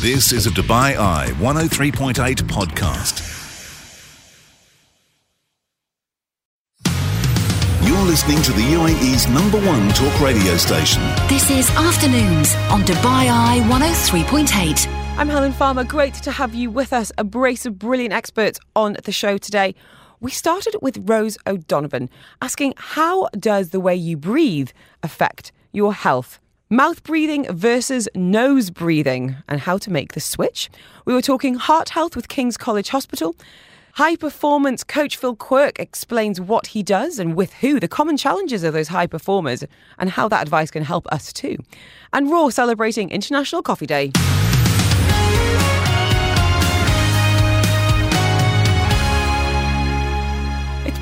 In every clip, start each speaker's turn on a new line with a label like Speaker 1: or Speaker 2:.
Speaker 1: This is a Dubai Eye 103.8 podcast. You're listening to the UAE's number one talk radio station.
Speaker 2: This is Afternoons on Dubai Eye 103.8.
Speaker 3: I'm Helen Farmer. Great to have you with us. A brace of brilliant experts on the show today. We started with Rose O'Donovan asking how does the way you breathe affect your health? Mouth breathing versus nose breathing and how to make the switch. We were talking heart health with King's College Hospital. High performance coach Phil Quirk explains what he does and with who, the common challenges of those high performers, and how that advice can help us too. And Raw celebrating International Coffee Day.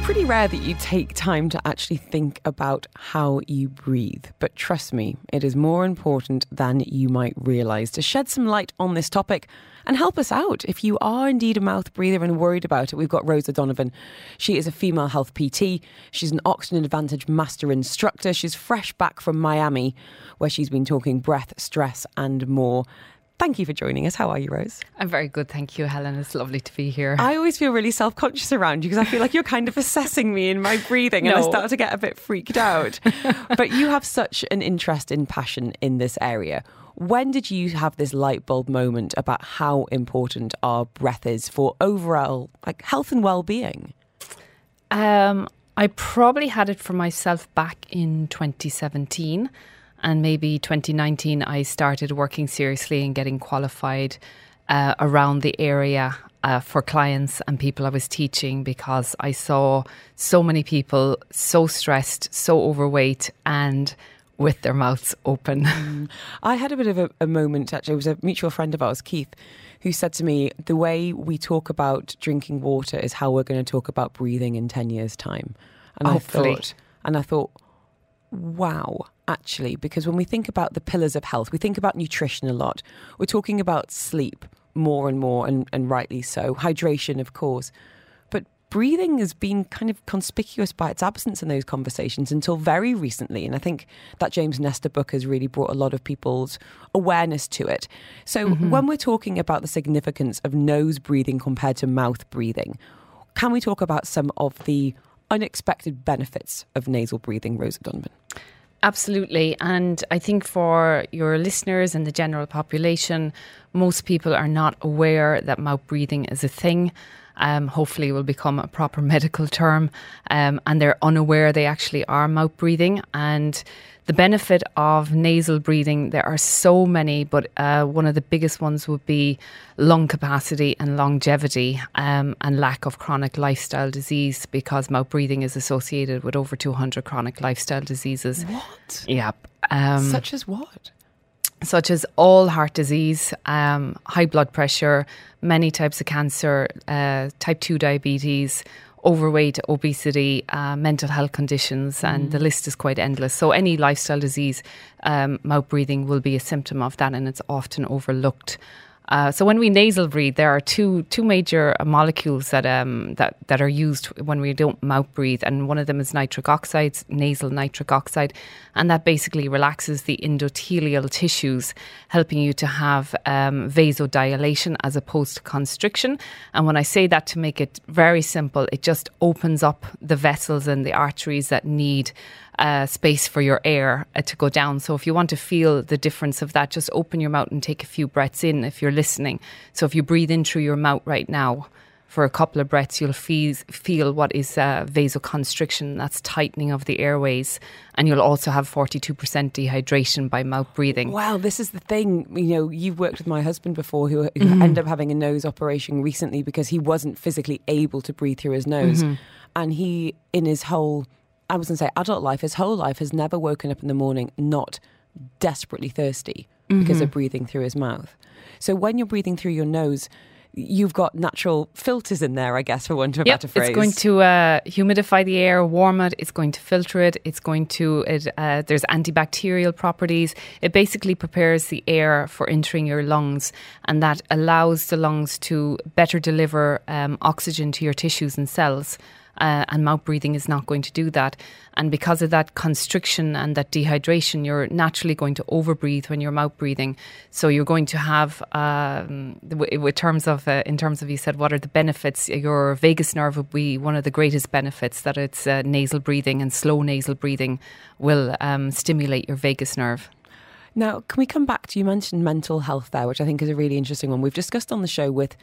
Speaker 3: Pretty rare that you take time to actually think about how you breathe. But trust me, it is more important than you might realise. To shed some light on this topic and help us out, if you are indeed a mouth breather and worried about it, we've got Rose O'Donovan. She is a female health PT. She's an Oxygen Advantage Master Instructor. She's fresh back from Miami, where she's been talking breath, stress, and more. Thank you for joining us. How are you, Rose?
Speaker 4: I'm very good, thank you, Helen. It's lovely to be here.
Speaker 3: I always feel really self conscious around you because I feel like you're kind of assessing me in my breathing and I start to get a bit freaked out. but you have such an interest and passion in this area. When did you have this light bulb moment about how important our breath is for overall like health and well being?
Speaker 4: Um, I probably had it for myself back in 2017, and maybe 2019. I started working seriously and getting qualified uh, around the area uh, for clients and people I was teaching because I saw so many people so stressed, so overweight, and with their mouths open.
Speaker 3: I had a bit of a, a moment, actually. It was a mutual friend of ours, Keith, who said to me, The way we talk about drinking water is how we're going to talk about breathing in 10 years' time. And
Speaker 4: Hopefully.
Speaker 3: I thought, and I thought, wow, actually, because when we think about the pillars of health, we think about nutrition a lot. We're talking about sleep more and more, and, and rightly so. Hydration, of course. But breathing has been kind of conspicuous by its absence in those conversations until very recently. And I think that James Nestor book has really brought a lot of people's awareness to it. So mm-hmm. when we're talking about the significance of nose breathing compared to mouth breathing, can we talk about some of the unexpected benefits of nasal breathing, Rose O'Donovan?
Speaker 4: Absolutely. And I think for your listeners and the general population, most people are not aware that mouth breathing is a thing. Um, hopefully, it will become a proper medical term. Um, and they're unaware they actually are mouth breathing. And the benefit of nasal breathing, there are so many, but uh, one of the biggest ones would be lung capacity and longevity um, and lack of chronic lifestyle disease because mouth breathing is associated with over 200 chronic lifestyle diseases.
Speaker 3: What?
Speaker 4: Yep. Um,
Speaker 3: Such as what?
Speaker 4: such as all heart disease, um, high blood pressure, many types of cancer, uh, type 2 diabetes, overweight, obesity, uh, mental health conditions, and the list is quite endless. So, any lifestyle disease, um, mouth breathing will be a symptom of that, and it's often overlooked. Uh, so when we nasal breathe, there are two two major uh, molecules that um, that that are used when we don't mouth breathe, and one of them is nitric oxide, nasal nitric oxide, and that basically relaxes the endothelial tissues, helping you to have um, vasodilation as opposed to constriction. And when I say that to make it very simple, it just opens up the vessels and the arteries that need uh, space for your air uh, to go down. So if you want to feel the difference of that, just open your mouth and take a few breaths in if you're listening. So if you breathe in through your mouth right now for a couple of breaths, you'll feel, feel what is uh, vasoconstriction, that's tightening of the airways. And you'll also have 42% dehydration by mouth breathing.
Speaker 3: Wow, this is the thing. You know, you've worked with my husband before who, who ended up having a nose operation recently because he wasn't physically able to breathe through his nose. And he, in his whole, I was going to say adult life, his whole life has never woken up in the morning not desperately thirsty because of breathing through his mouth. So when you're breathing through your nose, you've got natural filters in there, I guess, for want of a
Speaker 4: Yep,
Speaker 3: better phrase.
Speaker 4: it's going to uh, humidify the air, warm it. It's going to filter it. It's going to. It, uh, there's antibacterial properties. It basically prepares the air for entering your lungs, and that allows the lungs to better deliver um, oxygen to your tissues and cells. Uh, and mouth breathing is not going to do that. And because of that constriction and that dehydration, you're naturally going to overbreathe when you're mouth breathing. So you're going to have, um, in terms of, uh, in terms of, you said, what are the benefits? Your vagus nerve would be one of the greatest benefits that it's uh, nasal breathing and slow nasal breathing will um, stimulate your vagus nerve.
Speaker 3: Now, can we come back to you mentioned mental health there, which I think is a really interesting one. We've discussed on the show with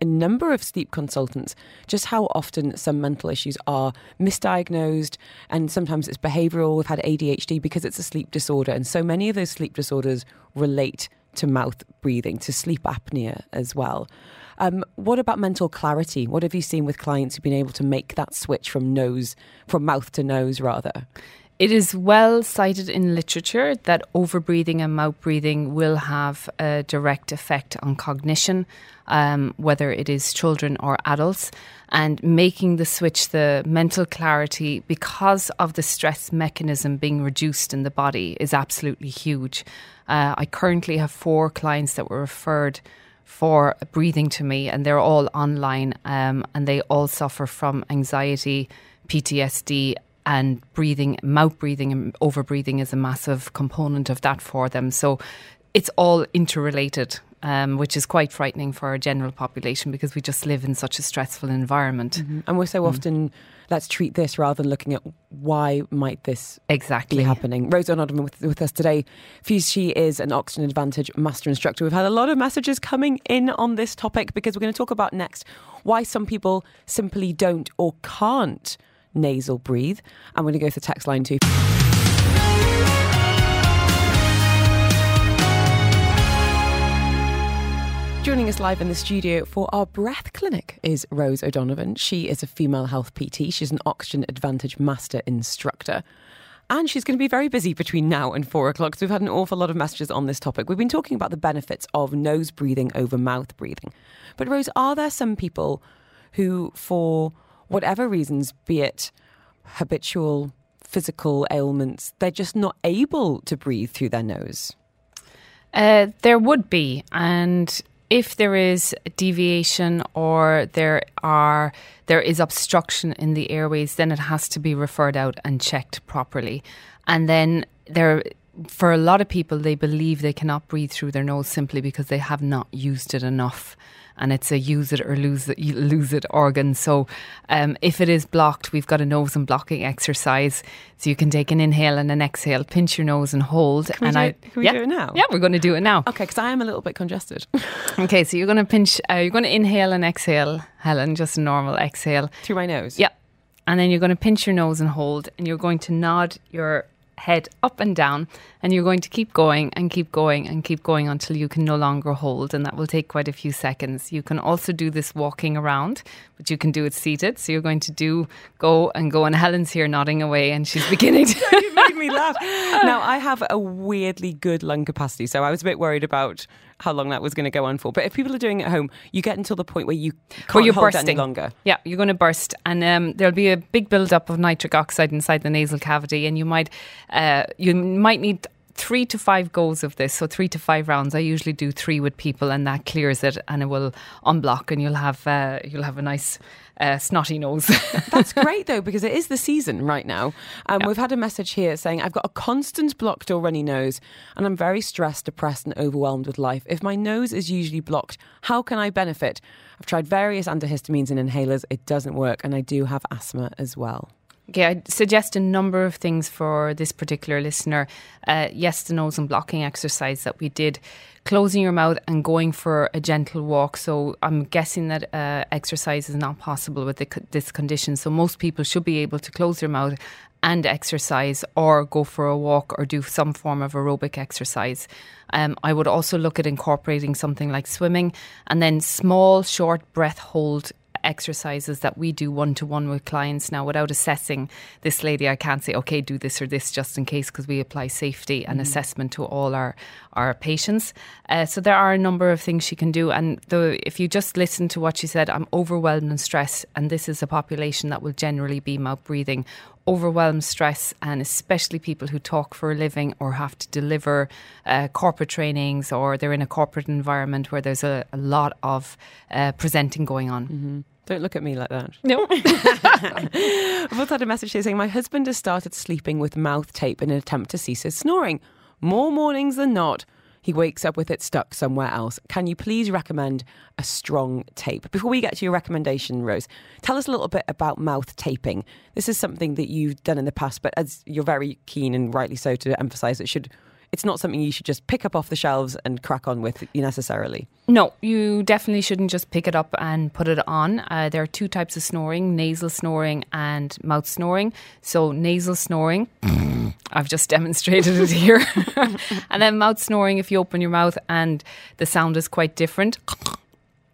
Speaker 3: a number of sleep consultants just how often some mental issues are misdiagnosed and sometimes it's behavioral. We've had ADHD because it's a sleep disorder, and so many of those sleep disorders relate to mouth breathing, to sleep apnea as well. Um, what about mental clarity? What have you seen with clients who've been able to make that switch from nose, from mouth to nose, rather?
Speaker 4: It is well cited in literature that overbreathing and mouth breathing will have a direct effect on cognition, um, whether it is children or adults. And making the switch, the mental clarity, because of the stress mechanism being reduced in the body, is absolutely huge. Uh, I currently have four clients that were referred for breathing to me, and they're all online, um, and they all suffer from anxiety, PTSD, and breathing, mouth breathing and over breathing is a massive component of that for them. So it's all interrelated, um, which is quite frightening for our general population because we just live in such a stressful environment.
Speaker 3: Mm-hmm. And we're so mm. often let's treat this rather than looking at why might this
Speaker 4: exactly
Speaker 3: be happening. Rose O'Donovan with, with us today. She is an Oxygen Advantage Master Instructor. We've had a lot of messages coming in on this topic because we're going to talk about next why some people simply don't or can't nasal breathe. I'm going to go the text line too. Joining us live in the studio for our breath clinic is Rose O'Donovan. She is a female health PT. She's an Oxygen Advantage Master Instructor. And she's going to be very busy between now and four o'clock. So we've had an awful lot of messages on this topic. We've been talking about the benefits of nose breathing over mouth breathing. But, Rose, are there some people who, for whatever reasons, be it habitual physical ailments, they're just not able to breathe through their nose?
Speaker 4: Uh, there would be. And if there is deviation or there are there is obstruction in the airways, then it has to be referred out and checked properly. And then there for a lot of people they believe they cannot breathe through their nose simply because they have not used it enough and it's a use it or lose it, lose it organ. So um, if it is blocked, we've got a nose and blocking exercise. So you can take an inhale and an exhale, pinch your nose and hold.
Speaker 3: Can
Speaker 4: and
Speaker 3: we, do,
Speaker 4: I,
Speaker 3: can we
Speaker 4: yeah,
Speaker 3: do it now?
Speaker 4: Yeah, we're going to do it now.
Speaker 3: Okay, because I am a little bit congested.
Speaker 4: okay, so you're going to pinch, uh, you're going to inhale and exhale, Helen, just a normal exhale.
Speaker 3: Through my nose?
Speaker 4: Yeah. And then you're going to pinch your nose and hold, and you're going to nod your head up and down, and you're going to keep going and keep going and keep going until you can no longer hold, and that will take quite a few seconds. You can also do this walking around, but you can do it seated. So you're going to do go and go, and Helen's here nodding away, and she's beginning to.
Speaker 3: Made me laugh. Now I have a weirdly good lung capacity, so I was a bit worried about how long that was going to go on for. But if people are doing it at home, you get until the point where you can't
Speaker 4: where you're
Speaker 3: hold
Speaker 4: bursting.
Speaker 3: any longer.
Speaker 4: Yeah, you're going to burst, and um, there'll be a big build-up of nitric oxide inside the nasal cavity, and you might uh, you might need three to five goes of this, so three to five rounds. I usually do three with people, and that clears it, and it will unblock, and you'll have uh, you'll have a nice uh, snotty nose.
Speaker 3: That's great though, because it is the season right now. Um. We've had a message here saying, I've got a constant blocked or runny nose, and I'm very stressed, depressed, and overwhelmed with life. If my nose is usually blocked, how can I benefit? I've tried various antihistamines and inhalers, it doesn't work, and I do have asthma as well.
Speaker 4: Okay, I'd suggest a number of things for this particular listener. Uh, yes, the nose and blocking exercise that we did, closing your mouth and going for a gentle walk. So I'm guessing that uh, exercise is not possible with the, this condition. So most people should be able to close their mouth and exercise or go for a walk or do some form of aerobic exercise. Um, I would also look at incorporating something like swimming and then small, short breath hold exercises that we do one to one with clients now without assessing this lady. I can't say, okay, do this or this just in case because we apply safety and assessment to all our, our patients. Uh, so there are a number of things she can do. And the, if you just listen to what she said, I'm overwhelmed and stressed, and this is a population that will generally be mouth breathing overwhelm, stress, and especially people who talk for a living or have to deliver uh, corporate trainings or they're in a corporate environment where there's a, a lot of uh, presenting going on.
Speaker 3: Mm-hmm. Don't look at me like that.
Speaker 4: No.
Speaker 3: I've also had a message here saying my husband has started sleeping with mouth tape in an attempt to cease his snoring. More mornings than not, he wakes up with it stuck somewhere else. Can you please recommend a strong tape? Before we get to your recommendation, Rose, tell us a little bit about mouth taping. This is something that you've done in the past, but as you're very keen and rightly so to emphasise, it should it's not something you should just pick up off the shelves and crack on with necessarily.
Speaker 4: No, you definitely shouldn't just pick it up and put it on. Uh, there are two types of snoring nasal snoring and mouth snoring. So, nasal snoring, I've just demonstrated it here. and then mouth snoring, if you open your mouth and the sound is quite different.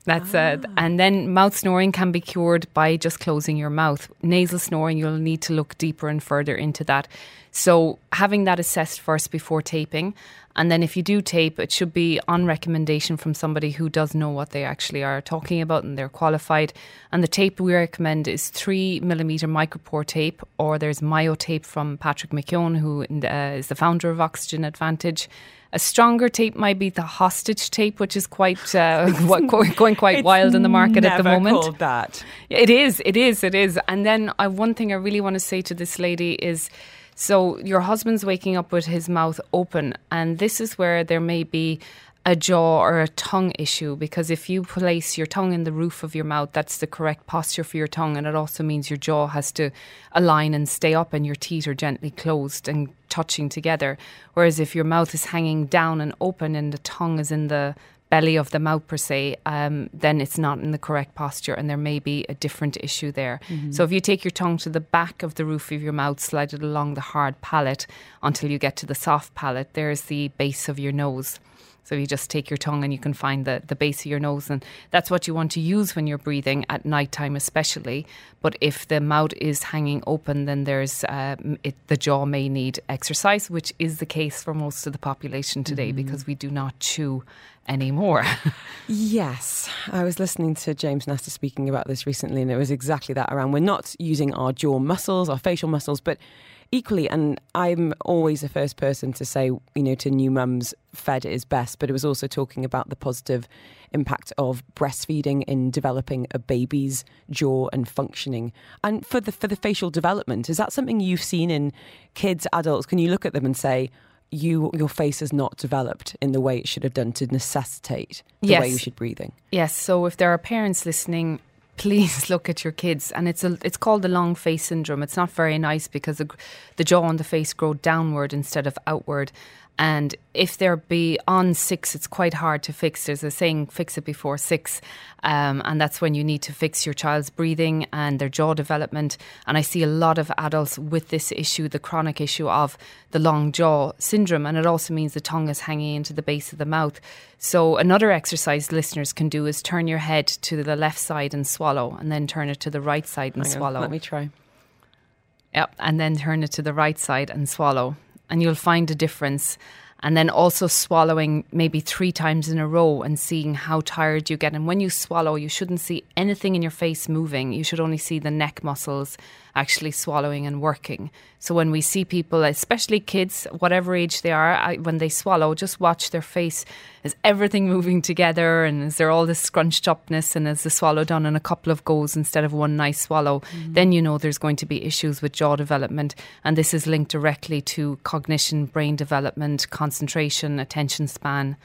Speaker 4: That's ah. uh, and then mouth snoring can be cured by just closing your mouth. Nasal snoring, you'll need to look deeper and further into that. So having that assessed first before taping, and then if you do tape, it should be on recommendation from somebody who does know what they actually are talking about and they're qualified. And the tape we recommend is three millimeter micropore tape, or there's myotape from Patrick McKeown, who uh, is the founder of Oxygen Advantage. A stronger tape might be the hostage tape, which is quite uh, going quite wild in the market at the moment.
Speaker 3: Called that.
Speaker 4: It is, it is, it is. And then uh, one thing I really want to say to this lady is so your husband's waking up with his mouth open, and this is where there may be a jaw or a tongue issue because if you place your tongue in the roof of your mouth, that's the correct posture for your tongue, and it also means your jaw has to align and stay up, and your teeth are gently closed and touching together. Whereas if your mouth is hanging down and open and the tongue is in the belly of the mouth per se, um, then it's not in the correct posture and there may be a different issue there. Mm-hmm. So if you take your tongue to the back of the roof of your mouth, slide it along the hard palate until you get to the soft palate, there's the base of your nose. So you just take your tongue and you can find the, the base of your nose. And that's what you want to use when you're breathing at night time, especially. But if the mouth is hanging open, then there's uh, it, the jaw may need exercise, which is the case for most of the population today mm. because we do not chew anymore.
Speaker 3: yes. I was listening to James Nestor speaking about this recently, and it was exactly that around we're not using our jaw muscles, our facial muscles, but equally, and I'm always the first person to say, you know, to new mums, fed is best, but it was also talking about the positive impact of breastfeeding in developing a baby's jaw and functioning. And for the for the facial development, is that something you've seen in kids, adults? Can you look at them and say, you your face has not developed in the way it should have done to necessitate the
Speaker 4: yes.
Speaker 3: way you should breathing?
Speaker 4: Yes. So if there are parents listening please look at your kids. And it's a, it's called the long face syndrome. It's not very nice because the, the jaw and the face grow downward instead of outward. And if they're beyond six, it's quite hard to fix. There's a saying, fix it before six. Um, and that's when you need to fix your child's breathing and their jaw development. And I see a lot of adults with this issue, the chronic issue of the long jaw syndrome. And it also means the tongue is hanging into the base of the mouth. So, another exercise listeners can do is turn your head to the left side and swallow, and then turn it to the right side and
Speaker 3: Hang
Speaker 4: swallow.
Speaker 3: On, let me try.
Speaker 4: Yep, and then turn it to the right side and swallow and you'll find a difference. And then also swallowing maybe three times in a row and seeing how tired you get. And when you swallow, you shouldn't see anything in your face moving. You should only see the neck muscles actually swallowing and working. So when we see people, especially kids, whatever age they are, when they swallow, just watch their face. Is everything moving together? And is there all this scrunched upness? And is the swallow done in a couple of goes instead of one nice swallow? Mm. Then you know there's going to be issues with jaw development. And this is linked directly to cognition, brain development, concentration, attention span.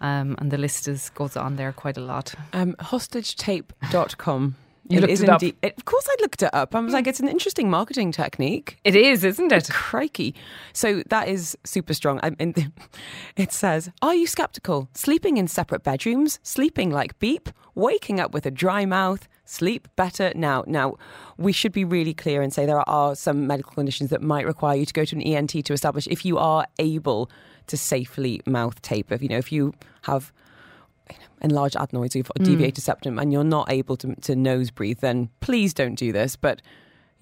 Speaker 4: Um, and the list is, goes on there quite a lot.
Speaker 3: Um, hostagetape.com
Speaker 4: you it looked it
Speaker 3: indeed, up. It, of course, I looked it up. I was like, hmm. it's an interesting marketing technique.
Speaker 4: It is, isn't it?
Speaker 3: Crikey! So that is super strong. I mean, it says, "Are you skeptical? Sleeping in separate bedrooms, sleeping like beep, waking up with a dry mouth, sleep better now." Now, we should be really clear and say there are some medical conditions that might require you to go to an ENT to establish if you are able to safely mouth tape. If you know, if you have enlarged adenoids, you've got a deviated mm. septum, and you're not able to, to nose breathe, then please don't do this. But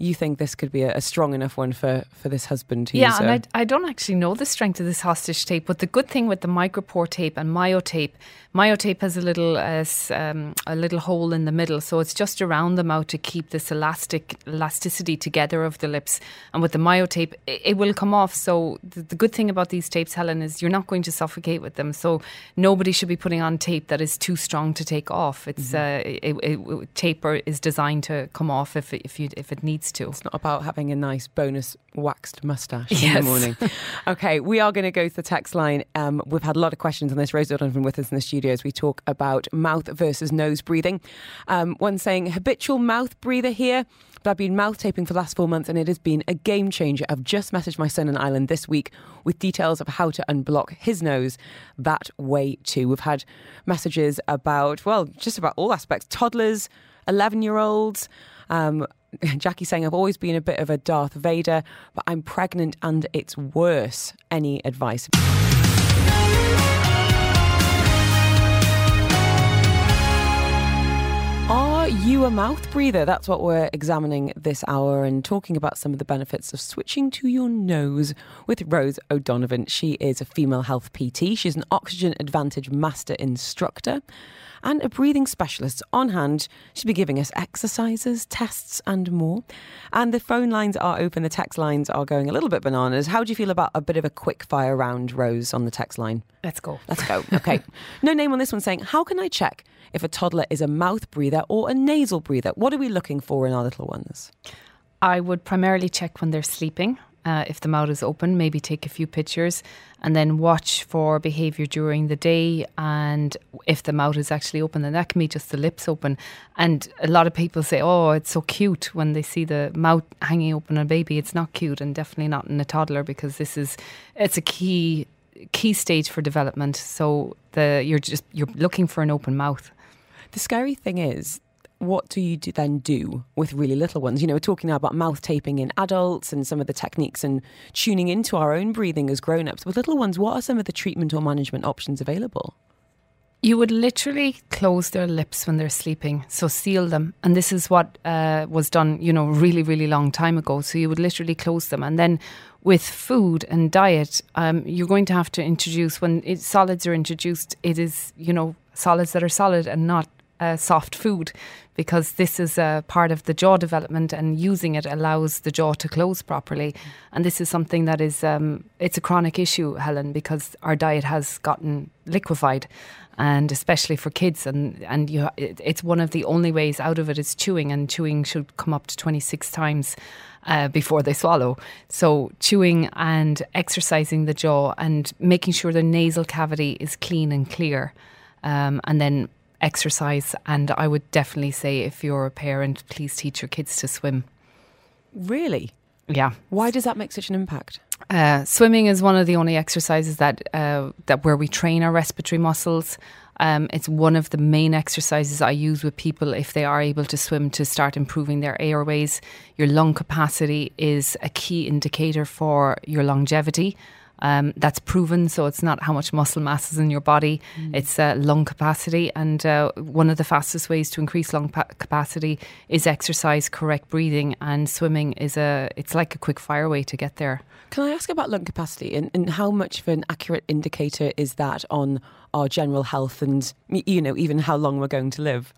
Speaker 3: you think this could be a, a strong enough one for, for this husband to
Speaker 4: yeah,
Speaker 3: use.
Speaker 4: and
Speaker 3: uh,
Speaker 4: I, I don't actually know the strength of this hostage tape, but the good thing with the micropore tape and myotape, myotape has a little uh, um, a little hole in the middle, so it's just around the mouth to keep this elastic elasticity together of the lips. And with the myotape, it, it will come off. So the, the good thing about these tapes, Helen, is you're not going to suffocate with them. So nobody should be putting on tape that is too strong to take off. It's uh, it, it, it, taper is designed to come off if if you if it needs to.
Speaker 3: It's not about having a nice bonus waxed mustache in the morning. okay, we are going to go to the text line. Um, we've had a lot of questions on this. Rose Donovan with us in the studio as we talk about mouth versus nose breathing. Um, one saying habitual mouth breather here. But I've been mouth taping for the last four months and it has been a game changer. I've just messaged my son in Ireland this week with details of how to unblock his nose that way too. We've had messages about, well, just about all aspects toddlers, 11 year olds. Um, Jackie saying, I've always been a bit of a Darth Vader, but I'm pregnant and it's worse. Any advice? Are you a mouth breather? That's what we're examining this hour and talking about some of the benefits of switching to your nose with Rose O'Donovan. She is a female health PT. She's an Oxygen Advantage Master Instructor and a breathing specialist on hand. She'll be giving us exercises, tests, and more. And the phone lines are open, the text lines are going a little bit bananas. How do you feel about a bit of a quick fire round, Rose, on the text line?
Speaker 4: Let's go.
Speaker 3: Let's go. Okay. no name on this one saying, How can I check if a toddler is a mouth breather or a nasal breather? What are we looking for in our little ones?
Speaker 4: I would primarily check when they're sleeping. Uh, if the mouth is open, maybe take a few pictures and then watch for behaviour during the day. And if the mouth is actually open, then that can be just the lips open. And a lot of people say, oh, it's so cute when they see the mouth hanging open on a baby. It's not cute and definitely not in a toddler because this is, it's a key key stage for development so the you're just you're looking for an open mouth
Speaker 3: The scary thing is, what do you do then do with really little ones? You know, we're talking now about mouth taping in adults and some of the techniques and tuning into our own breathing as grown ups. With little ones, what are some of the treatment or management options available?
Speaker 4: You would literally close their lips when they're sleeping, so seal them. And this is what uh, was done, you know, really, really long time ago. So you would literally close them, and then with food and diet, um, you're going to have to introduce when it, solids are introduced. It is, you know, solids that are solid and not uh, soft food, because this is a part of the jaw development, and using it allows the jaw to close properly. And this is something that is, um, it's a chronic issue, Helen, because our diet has gotten liquefied and especially for kids and and you it, it's one of the only ways out of it is chewing and chewing should come up to 26 times uh, before they swallow so chewing and exercising the jaw and making sure the nasal cavity is clean and clear um, and then exercise and I would definitely say if you're a parent please teach your kids to swim
Speaker 3: Really?
Speaker 4: yeah
Speaker 3: Why does that make such an impact?
Speaker 4: uh, swimming is one of the only exercises that uh, that where we train our respiratory muscles. Um, it's one of the main exercises I use with people if they are able to swim to start improving their airways. Your lung capacity is a key indicator for your longevity. Um, that's proven, so it's not how much muscle mass is in your body, it's uh, lung capacity. And uh, one of the fastest ways to increase lung pa- capacity is exercise, correct breathing, and swimming is a it's like a quick fire way to get there.
Speaker 3: Can I ask about lung capacity and, and how much of an accurate indicator is that on our general health and, you know, even how long we're going to live?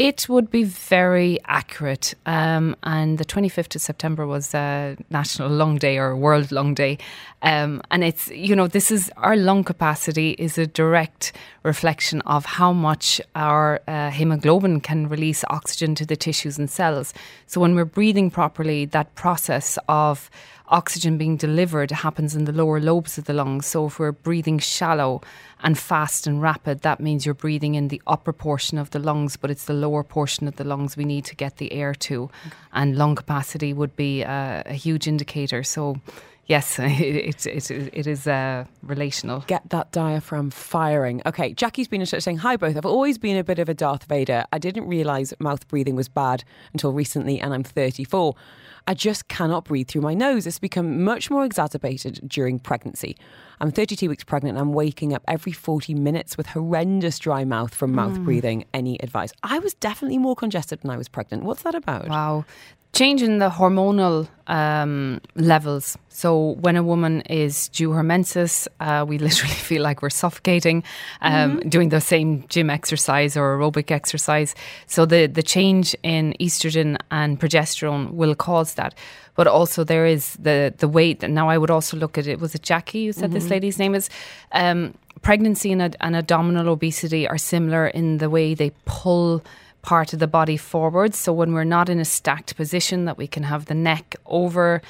Speaker 4: It would be very accurate. Um, and the 25th of September was uh, National Lung Day or World Lung Day. Um, and it's, you know, this is our lung capacity is a direct reflection of how much our uh, hemoglobin can release oxygen to the tissues and cells. So when we're breathing properly, that process of oxygen being delivered happens in the lower lobes of the lungs. So if we're breathing shallow and fast and rapid, that means you're breathing in the upper portion of the lungs, but it's the lower portion of the lungs we need to get the air to. And lung capacity would be uh, a huge indicator. So, yes, it, it, it, is uh, relational.
Speaker 3: Get that diaphragm firing. Okay, Jackie's been saying, Hi, both. I've always been a bit of a Darth Vader. I didn't realise mouth breathing was bad until recently, and I'm 34. I just cannot breathe through my nose. It's become much more exacerbated during pregnancy. I'm 32 weeks pregnant and I'm waking up every 40 minutes with horrendous dry mouth from mouth mm. breathing. Any advice? I was definitely more congested when I was pregnant. What's that about?
Speaker 4: Wow. Change in the hormonal um, levels. So, when a woman is due her menses, uh, we literally feel like we're suffocating um, doing the same gym exercise or aerobic exercise. So, the, the change in estrogen and progesterone will cause that. But also, there is the, the weight. And now, I would also look at it. Was it Jackie who said this lady's name is? Um, pregnancy and, ad- and abdominal obesity are similar in the way they pull part of the body forward. So when we're not in a stacked position, that we can have the neck over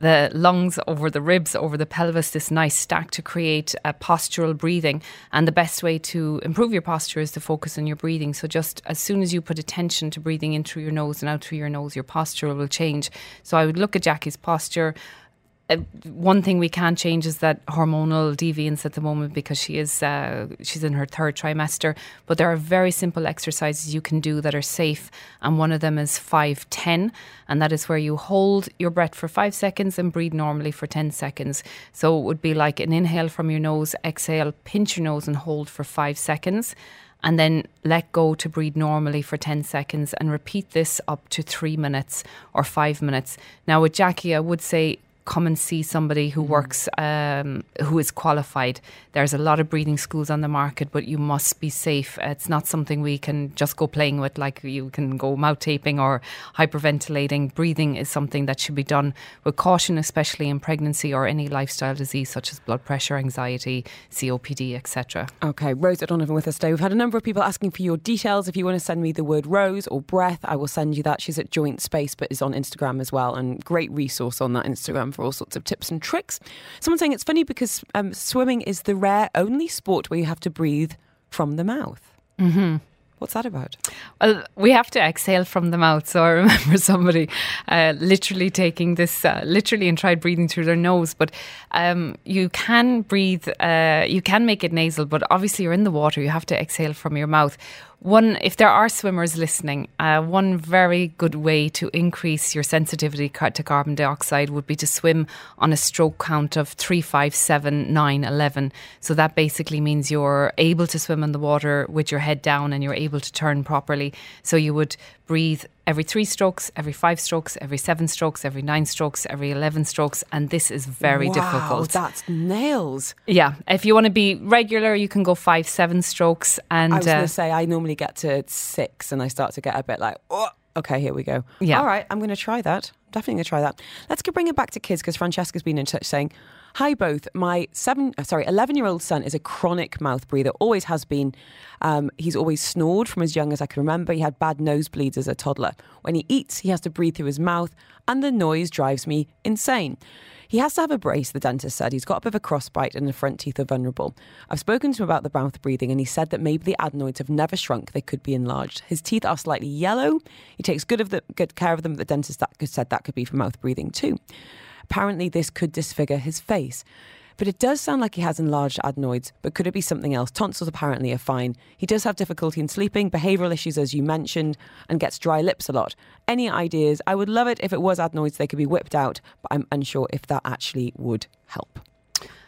Speaker 4: the lungs, over the ribs, over the pelvis, this nice stack to create a postural breathing. And the best way to improve your posture is to focus on your breathing. So just as soon as you put attention to breathing in through your nose and out through your nose, your posture will change. So I would look at Jackie's posture uh, one thing we can't change is that hormonal deviance at the moment because she is uh, she's in her third trimester. But there are very simple exercises you can do that are safe, and one of them is five ten, and that is where you hold your breath for five seconds and breathe normally for ten seconds. So it would be like an inhale from your nose, exhale, pinch your nose, and hold for five seconds. And then let go to breathe normally for 10 seconds and repeat this up to three minutes or five minutes. Now, with Jackie, I would say come and see somebody who works, um, who is qualified. There's a lot of breathing schools on the market, but you must be safe. It's not something we can just go playing with, like you can go mouth taping or hyperventilating. Breathing is something that should be done with caution, especially in pregnancy or any lifestyle disease such as blood pressure, anxiety, COPD, etc.
Speaker 3: Okay, Rose O'Donovan with us today. We've had a number of people asking for your details. If you want to send me the word rose or breath, I will send you that. She's at Joint Space, but is on Instagram as well, and great resource on that Instagram for all sorts of tips and tricks. Someone saying it's funny because um, swimming is the rare only sport where you have to breathe from the mouth. Mm-hmm. What's that about?
Speaker 4: Well, we have to exhale from the mouth. So I remember somebody uh, literally taking this, uh, literally, and tried breathing through their nose. But um, you can breathe, uh, you can make it nasal, but obviously you're in the water. You have to exhale from your mouth. One, if there are swimmers listening, uh, one very good way to increase your sensitivity to carbon dioxide would be to swim on a stroke count of 3, 5, 7, 9, 11. So that basically means you're able to swim in the water with your head down and you're able to turn properly. So you would breathe every three strokes, every five strokes, every seven strokes, every nine strokes, every 11 strokes. And this is very
Speaker 3: wow,
Speaker 4: difficult.
Speaker 3: That's nails.
Speaker 4: Yeah. If you want to be regular, you can go five, seven strokes. And
Speaker 3: I was
Speaker 4: uh,
Speaker 3: going to say, I normally get to six and I start to get a bit like, oh, okay, here we go.
Speaker 4: Yeah.
Speaker 3: All right, I'm going to try that. Definitely going to try that. Let's go bring it back to kids because Francesca's been in touch saying, Hi, both. My seven, uh, sorry, 11 year old son is a chronic mouth breather, always has been. Um, he's always snored from as young as I can remember. He had bad nosebleeds as a toddler. When he eats, he has to breathe through his mouth, and the noise drives me insane. He has to have a brace, the dentist said. He's got a bit of a crossbite and the front teeth are vulnerable. I've spoken to him about the mouth breathing and he said that maybe the adenoids have never shrunk, they could be enlarged. His teeth are slightly yellow. He takes good of the good care of them. The dentist that said that could be from mouth breathing too. Apparently this could disfigure his face. But it does sound like he has enlarged adenoids, but could it be something else? Tonsils apparently are fine. He does have difficulty in sleeping, behavioural issues, as you mentioned, and gets dry lips a lot. Any ideas? I would love it if it was adenoids, they could be whipped out, but I'm unsure if that actually would help.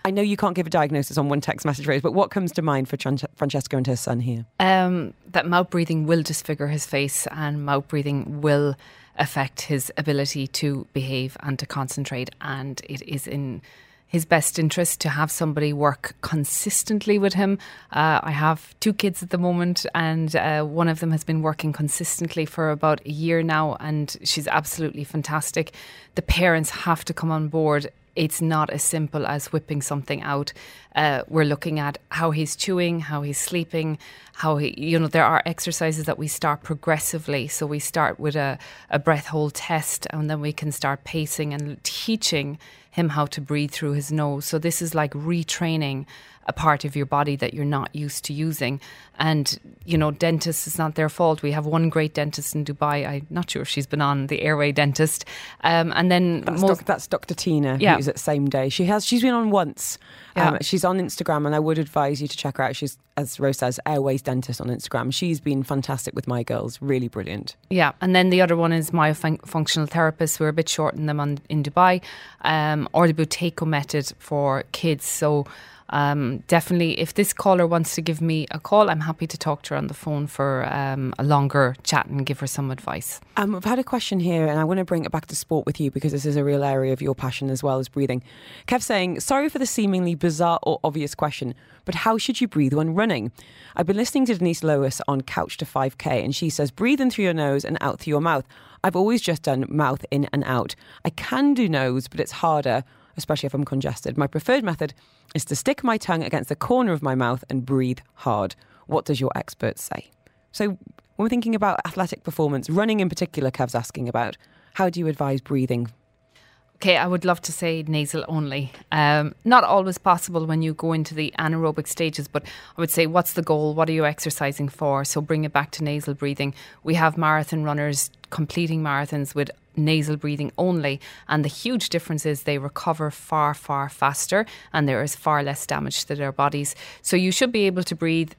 Speaker 3: I know you can't give a diagnosis on one text message, Rose, but what comes to mind for Tran- Francesco and her son here?
Speaker 4: um, that mouth breathing will disfigure his face and mouth breathing will affect his ability to behave and to concentrate. And it is in his best interest to have somebody work consistently with him. Uh, I have two kids at the moment, and uh, one of them has been working consistently for about a year now, and she's absolutely fantastic. The parents have to come on board it's not as simple as whipping something out. Uh, we're looking at how he's chewing, how he's sleeping, how he, you know, there are exercises that we start progressively. So we start with a, a breath hold test and then we can start pacing and teaching him how to breathe through his nose. So this is like retraining a part of your body that you're not used to using. And, you know, dentists, it's not their fault. We have one great dentist in Dubai. I'm not sure if she's been on the airway dentist. Um, and then
Speaker 3: That's,
Speaker 4: most,
Speaker 3: doc, that's Dr. Tina,
Speaker 4: Yeah.
Speaker 3: who's at same day. She has she's been on once. Um,
Speaker 4: Yeah.
Speaker 3: she's on Instagram, and I would advise you to check her out. She's, as Rose says, Airways Dentist on Instagram. She's been fantastic with my girls, really brilliant.
Speaker 4: Yeah, and then the other one is myofunctional therapists. We're a bit short in them on, in Dubai, um, or the Buteyko method for kids. So um, definitely, if this caller wants to give me a call, I'm happy to talk to her on the phone for um, a longer chat and give her some advice.
Speaker 3: Um, I've had a question here, and I want to bring it back to sport with you because this is a real area of your passion as well as breathing. Kev saying, Sorry for the seemingly bizarre or obvious question, but how should you breathe when running? I've been listening to Denise Lewis on Couch to 5K, and she says, Breathe in through your nose and out through your mouth. I've always just done mouth in and out. I can do nose, but it's harder, especially if I'm congested. My preferred method is to stick my tongue against the corner of my mouth and breathe hard. What does your expert say? So, when we're thinking about athletic performance, running in particular, Kev's asking about, how do you advise breathing?
Speaker 4: Okay, I would love to say nasal only. Um, not always possible when you go into the anaerobic stages, but I would say, what's the goal? What are you exercising for? So bring it back to nasal breathing. We have marathon runners completing marathons with nasal breathing only, and the huge difference is they recover far, far faster, and there is far less damage to their bodies. So you should be able to breathe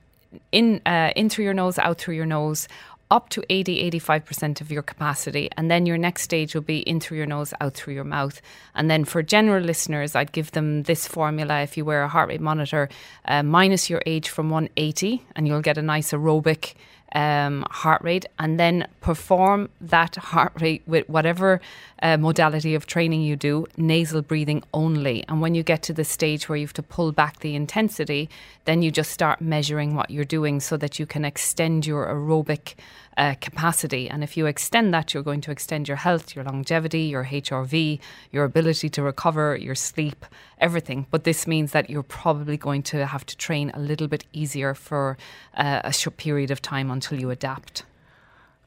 Speaker 4: in uh, in through your nose, out through your nose, up to 80 85% of your capacity. And then your next stage will be in through your nose, out through your mouth. And then for general listeners, I'd give them this formula if you wear a heart rate monitor, uh, minus your age from 180, and you'll get a nice aerobic. Um, heart rate, and then perform that heart rate with whatever uh, modality of training you do, nasal breathing only. And when you get to the stage where you have to pull back the intensity, then you just start measuring what you're doing so that you can extend your aerobic uh, capacity. And if you extend that, you're going to extend your health, your longevity, your HRV, your ability to recover, your sleep, everything. But this means that you're probably going to have to train a little bit easier for uh, a short period of time until you adapt.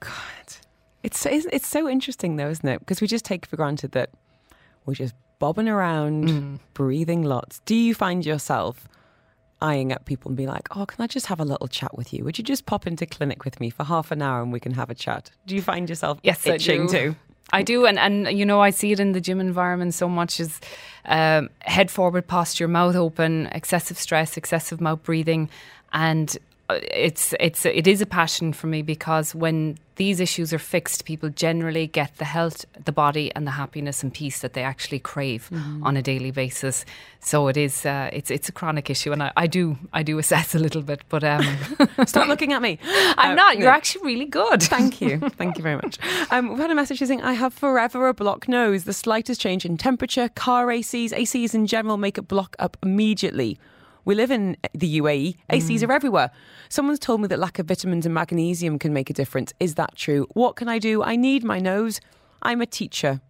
Speaker 3: God, it's so, it's it's so interesting though, isn't it? Because we just take for granted that we're just bobbing around, breathing lots. Do you find yourself eyeing up people and be like, "Oh, can I just have a little chat with you? Would you just pop into clinic with me for half an hour and we can have a chat?" Do you find yourself
Speaker 4: Yes,
Speaker 3: itching too?
Speaker 4: I do, and, and you know, I see it in the gym environment so much as um, head forward posture, mouth open, excessive stress, excessive mouth breathing, and it's it's it is a passion for me because when these issues are fixed, people generally get the health, the body, and the happiness and peace that they actually crave on a daily basis. So it is uh, it's it's a chronic issue, and I, I do I do assess a little bit, but um,
Speaker 3: Stop looking at me.
Speaker 4: I'm
Speaker 3: Uh,
Speaker 4: not. You're
Speaker 3: no.
Speaker 4: actually really good.
Speaker 3: Thank you. Thank you very much. Um, we've had a message saying, I have forever a block nose. The slightest change in temperature, car ACs, ACs in general make it block up immediately. We live in the UAE. ACs are everywhere. Someone's told me that lack of vitamins and magnesium can make a difference. Is that true? What can I do? I need my nose. I'm a teacher.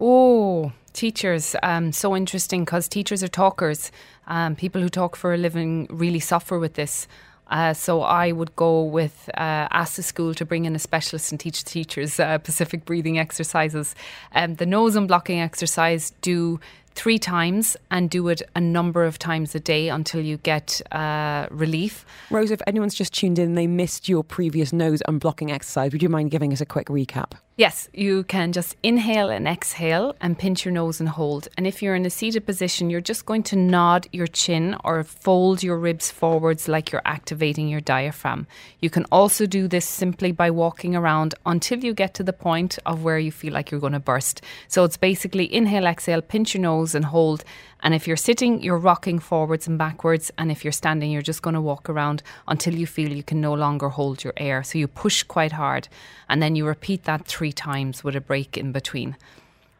Speaker 4: Oh, teachers. Um, so interesting because teachers are talkers. Um, people who talk for a living really suffer with this. Uh, so I would go with uh, ask the school to bring in a specialist and teach teachers uh, Pacific breathing exercises. Um, the nose unblocking exercise do three times and do it a number of times a day until you get uh, relief.
Speaker 3: Rose, if anyone's just tuned in and they missed your previous nose unblocking exercise, would you mind giving us a quick recap?
Speaker 4: Yes, you can just inhale and exhale and pinch your nose and hold. And if you're in a seated position, you're just going to nod your chin or fold your ribs forwards like you're activating your diaphragm. You can also do this simply by walking around until you get to the point of where you feel like you're going to burst. So it's basically inhale, exhale, pinch your nose and hold. And if you're sitting, you're rocking forwards and backwards. And if you're standing, you're just going to walk around until you feel you can no longer hold your air. So you push quite hard. And then you repeat that three times with a break in between.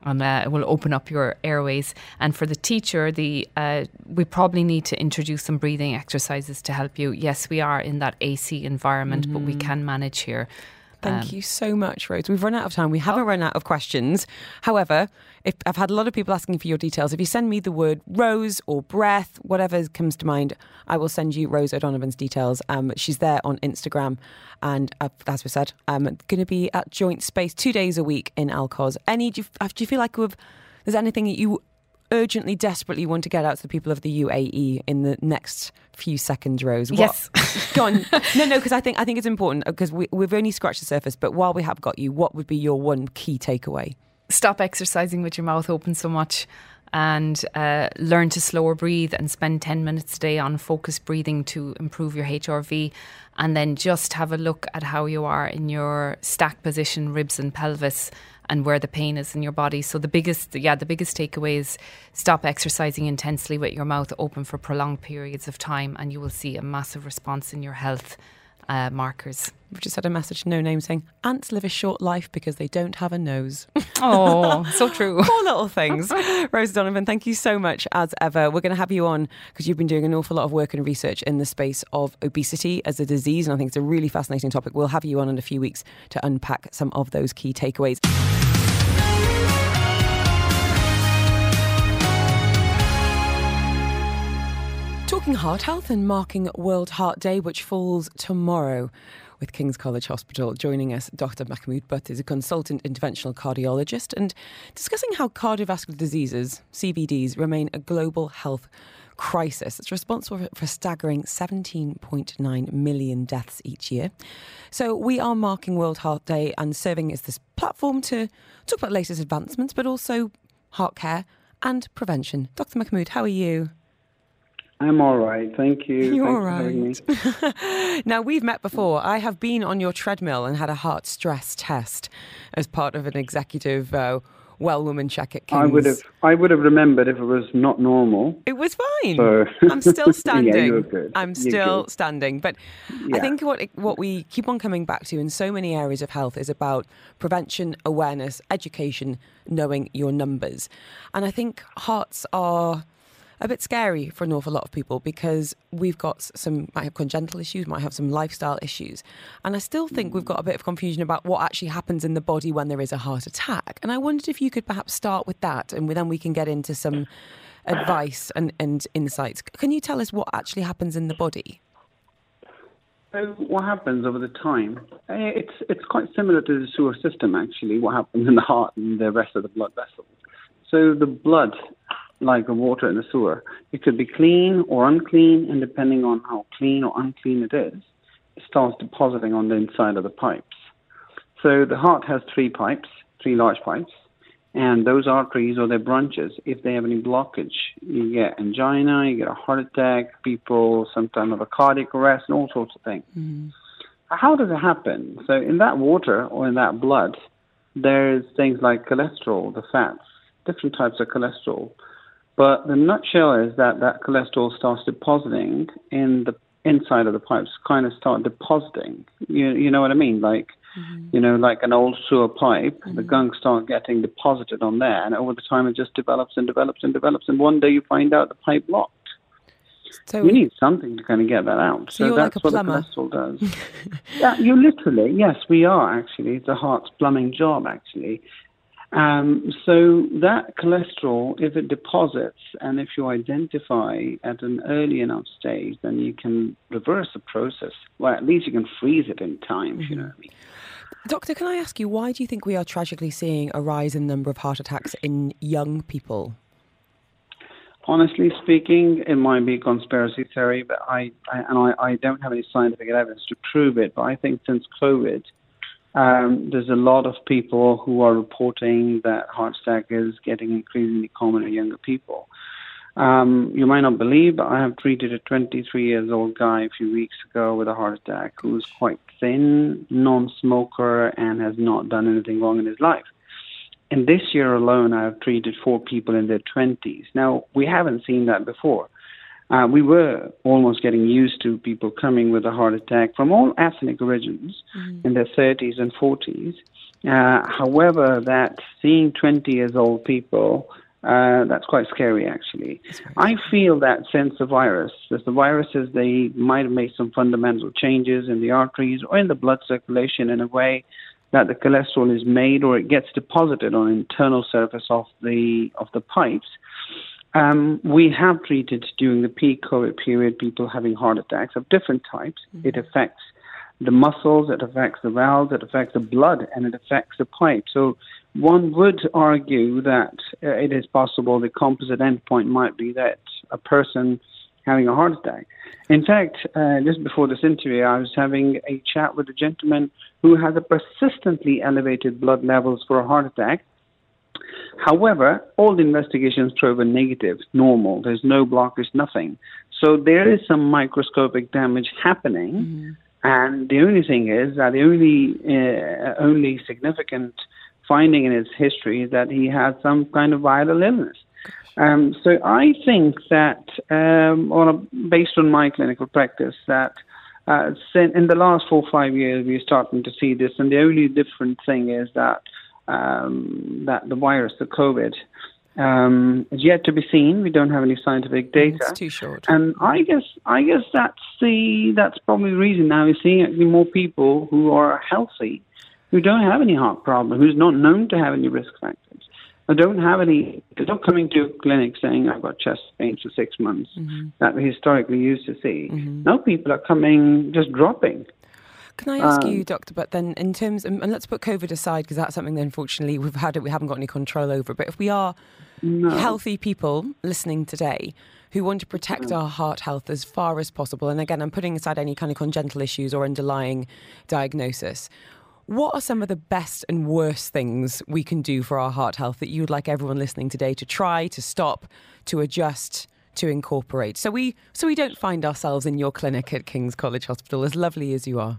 Speaker 4: And uh, it will open up your airways. And for the teacher, the uh, we probably need to introduce some breathing exercises to help you. Yes, we are in that AC environment, but we can manage here.
Speaker 3: Thank
Speaker 4: Um,
Speaker 3: you so much, Rose. We've run out of time. We haven't run out of questions. However, if I've had a lot of people asking for your details. If you send me the word Rose or breath, whatever comes to mind, I will send you Rose O'Donovan's details. Um, she's there on Instagram, and uh, as we said, I'm going to be at Joint Space two days a week in Al Quoz. Any? Do you, uh, do you feel like we've, there's anything that you urgently, desperately want to get out to the people of the UAE in the next few seconds, Rose? What,
Speaker 4: Yes.
Speaker 3: go on. No, no, because I think I think it's important because we, we've only scratched the surface. But while we have got you, what would be your one key takeaway?
Speaker 4: Stop exercising with your mouth open so much and uh, learn to slower breathe and spend 10 minutes a day on focused breathing to improve your HRV. And then just have a look at how you are in your stack position, ribs and pelvis, and where the pain is in your body. So the biggest, yeah, the biggest takeaway is stop exercising intensely with your mouth open for prolonged periods of time, and you will see a massive response in your health uh, markers.
Speaker 3: We've just had a message, no name, saying ants live a short life because they don't have a nose.
Speaker 4: Oh, so true.
Speaker 3: Poor little things. Rose Donovan, thank you so much as ever. We're going to have you on because you've been doing an awful lot of work and research in the space of obesity as a disease. And I think it's a really fascinating topic. We'll have you on in a few weeks to unpack some of those key takeaways. Talking heart health and marking World Heart Day, which falls tomorrow. With King's College Hospital joining us, Dr. Mahmoud Butt is a consultant interventional cardiologist and discussing how cardiovascular diseases, CVDs, remain a global health crisis. It's responsible for- staggering 17.9 million deaths each year. So we are marking World Heart Day and serving as this platform to talk about latest advancements, but also heart care and prevention. Dr. Mahmoud, how are you?
Speaker 5: I'm all right. Thank you.
Speaker 3: You're
Speaker 5: Thanks having me.
Speaker 3: Now, we've met before. I have been on your treadmill and had a heart stress test as part of an executive uh, well woman check at King's.
Speaker 5: I would have I would have remembered if it was not normal.
Speaker 3: It was fine.
Speaker 5: So-
Speaker 3: I'm still standing.
Speaker 5: Yeah, you're good.
Speaker 3: I'm still
Speaker 5: good.
Speaker 3: standing. But I think what what we keep on coming back to in so many areas of health is about prevention, awareness, education, knowing your numbers. And I think hearts are a bit scary for an awful lot of people because we've got some might have congenital issues, might have some lifestyle issues. And I still think we've got a bit of confusion about what actually happens in the body when there is a heart attack. And I wondered if you could perhaps start with that and then we can get into some advice and, and insights. Can you tell us what actually happens in the body?
Speaker 5: So what happens over the time? eh, It's it's quite similar to the sewer system actually. What happens in the heart and the rest of the blood vessels. So the blood, like the water in the sewer, it could be clean or unclean, and depending on how clean or unclean it is, it starts depositing on the inside of the pipes. So the heart has three pipes, three large pipes, and those arteries or their branches, if they have any blockage, you get angina, you get a heart attack, people sometimes have a cardiac arrest, and all sorts of things. Mm-hmm. How does it happen? So in that water or in that blood, there's things like cholesterol, the fats, different types of cholesterol. But the nutshell is that that cholesterol starts depositing in the inside of the pipes, kind of start depositing. You you know what I mean? Like mm-hmm. you know, like an old sewer pipe, the mm-hmm. gunk start getting deposited on there, and over the time it just develops and develops and develops, and one day you find out the pipe blocked.
Speaker 3: So
Speaker 5: You need something to kind of get that out.
Speaker 3: So you're
Speaker 5: that's
Speaker 3: like a
Speaker 5: what
Speaker 3: plumber.
Speaker 5: the cholesterol does. yeah, you literally, yes, we are actually. It's a heart's plumbing job, actually. Um, so that cholesterol, if it deposits and if you identify at an early enough stage, then you can reverse the process. Well, at least you can freeze it in time, if you know what I mean.
Speaker 3: Doctor, can I ask you why do you think we are tragically seeing a rise in number of heart attacks in young people?
Speaker 5: Honestly speaking, it might be a conspiracy theory, but I, I and I, I don't have any scientific evidence to prove it. But I think since COVID, um, there's a lot of people who are reporting that heart attack is getting increasingly common in younger people. Um, you might not believe, but I have treated a 23 years old guy a few weeks ago with a heart attack who's quite thin, non-smoker, and has not done anything wrong in his life. And this year alone, I have treated four people in their 20s. Now, we haven't seen that before. Uh, we were almost getting used to people coming with a heart attack from all ethnic origins in their 30s and 40s. Uh, however, that seeing 20 years old people, uh, that's quite scary actually. I feel that since the virus, as the viruses, they might have made some fundamental changes in the arteries or in the blood circulation in a way that the cholesterol is made or it gets deposited on internal surface of the of the pipes. Um, we have treated during the peak COVID period people having heart attacks of different types. It affects the muscles, it affects the valves, it affects the blood, and it affects the pipe. So one would argue that uh, it is possible the composite endpoint might be that a person having a heart attack. In fact, uh, just before this interview, I was having a chat with a gentleman who has a persistently elevated blood levels for a heart attack. However, all the investigations prove a negative, normal. There's no blockage, nothing. So there is some microscopic damage happening. Mm-hmm. And the only thing is that the only uh, only significant finding in his history is that he had some kind of viral illness. Um, so I think that, um, on a, based on my clinical practice, that uh, in the last four or five years we're starting to see this, and the only different thing is that um, that the virus, the COVID, um, is yet to be seen. We don't have any scientific data.
Speaker 3: It's too short.
Speaker 5: And I guess I guess that's the that's probably the reason now we're seeing actually more people who are healthy, who don't have any heart problem, who's not known to have any risk factors. I don't have any. They're not coming to a clinic saying I've got chest pains for six months mm-hmm. that we historically used to see. Mm-hmm. Now people are coming just dropping.
Speaker 3: Can I ask um, you, Doctor? But then, in terms, and let's put COVID aside because that's something that unfortunately we've had it, we haven't got any control over. But if we are no. healthy people listening today who want to protect our heart health as far as possible, and again, I'm putting aside any kind of congenital issues or underlying diagnosis. What are some of the best and worst things we can do for our heart health that you'd like everyone listening today to try, to stop, to adjust, to incorporate? So we so we don't find ourselves in your clinic at King's College Hospital, as lovely as you are.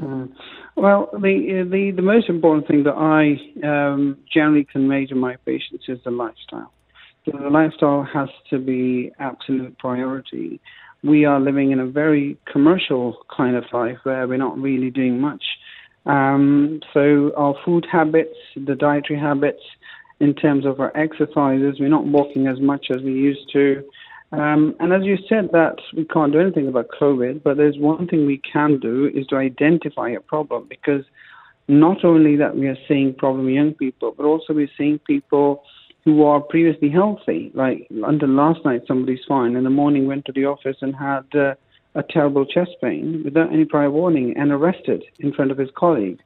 Speaker 5: Mm. Well, the, the the most important thing that I um, generally convey to my patients is the lifestyle. The lifestyle has to be absolute priority. We are living in a very commercial kind of life where we're not really doing much. Um, so our food habits, the dietary habits, in terms of our exercises, we're not walking as much as we used to. Um, and as you said, that we can't do anything about COVID, but there's one thing we can do is to identify a problem because not only that we are seeing problem young people, but also we're seeing people who are previously healthy. Like until last night, somebody's fine. In the morning, went to the office and had uh, a terrible chest pain without any prior warning and arrested in front of his colleague.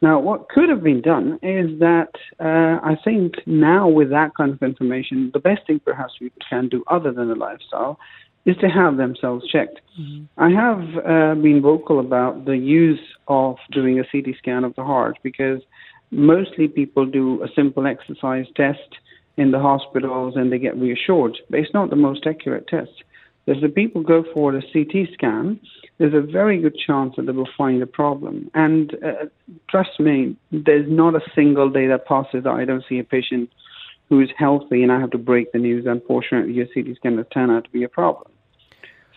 Speaker 5: Now, what could have been done is that uh, I think now, with that kind of information, the best thing perhaps we can do, other than the lifestyle, is to have themselves checked. Mm-hmm. I have uh, been vocal about the use of doing a CT scan of the heart because mostly people do a simple exercise test in the hospitals and they get reassured, but it's not the most accurate test. If the people go for a CT scan, there's a very good chance that they will find a problem. And uh, trust me, there's not a single day that passes that I don't see a patient who is healthy and I have to break the news. Unfortunately, your CT scan will turn out to be a problem.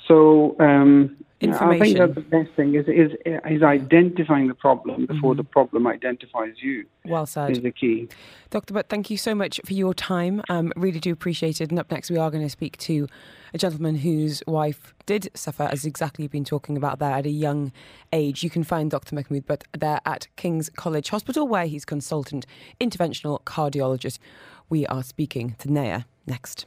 Speaker 5: So um, I think that the best thing is, is is identifying the problem before mm-hmm. the problem identifies you.
Speaker 3: Well said.
Speaker 5: Is the key.
Speaker 3: Dr. Butt, thank you so much for your time. Um, really do appreciate it. And up next, we are going to speak to a gentleman whose wife did suffer, as exactly you've been talking about there, at a young age. You can find Dr. Mahmood Butt there at King's College Hospital, where he's consultant interventional cardiologist. We are speaking to Naya next.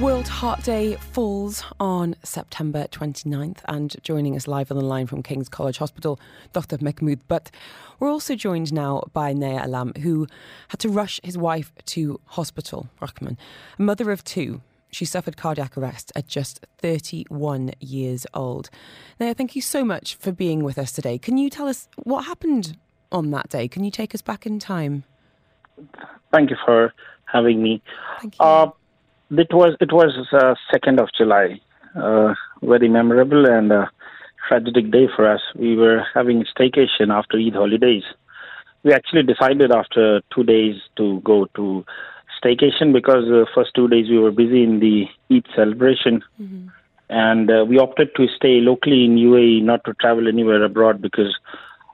Speaker 3: World Heart Day falls on September 29th, and joining us live on the line from King's College Hospital, Dr. Mahmood Butt. We're also joined now by Naya Alam, who had to rush his wife to hospital, Rahman. A mother of two, she suffered cardiac arrest at just 31 years old. Naya, thank you so much for being with us today. Can you tell us what happened on that day? Can you take us back in time?
Speaker 6: Thank you for having me.
Speaker 3: Thank you. Uh,
Speaker 6: it was it was uh, second of July, uh, very memorable and uh, tragic day for us. We were having staycation after Eid holidays. We actually decided after two days to go to staycation because the first two days we were busy in the Eid celebration. Mm-hmm. And uh, we opted to stay locally in UAE, not to travel anywhere abroad because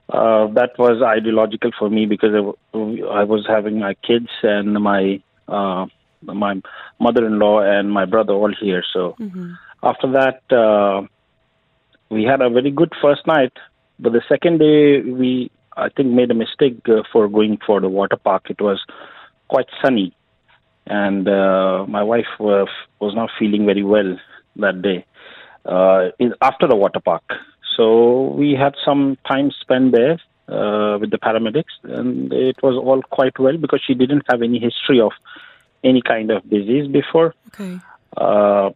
Speaker 6: uh, that was ideological for me because I, I was having my kids and my uh, my mother-in-law and my brother all here. So mm-hmm. after that, uh, we had a very good first night. But the second day, we I think made a mistake uh, for going for the water park. It was quite sunny, and uh, my wife was, was not feeling very well that day uh, in, after the water park. So we had some time spent there uh, with the paramedics, and it was all quite well because she didn't have any history of any kind of disease before.
Speaker 3: Okay.
Speaker 6: Uh,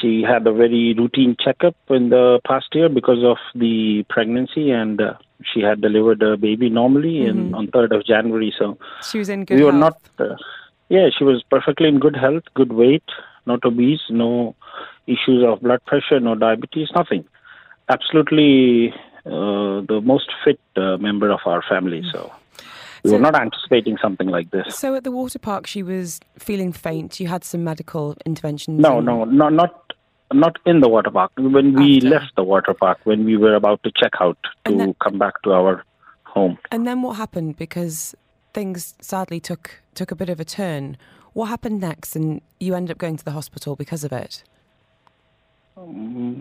Speaker 6: she had a very routine checkup in the past year because of the pregnancy, and uh, she had delivered a baby normally in, on 3rd of January. So
Speaker 3: She was in good
Speaker 6: we were not, uh, yeah, she was perfectly in good health, good weight, not obese, no issues of blood pressure, no diabetes, nothing. Absolutely uh, the most fit uh, member of our family. So we
Speaker 3: So-
Speaker 6: were not anticipating something like this.
Speaker 3: So at the water park, she was feeling faint. You had some medical interventions.
Speaker 6: No, no, no, not not in the water park. When we
Speaker 3: After.
Speaker 6: left the water park, when we were about to check out to
Speaker 3: that-
Speaker 6: come back to our home.
Speaker 3: And then what happened? Because things sadly took took a bit of a turn. What happened next? And you ended up going to the hospital because of it.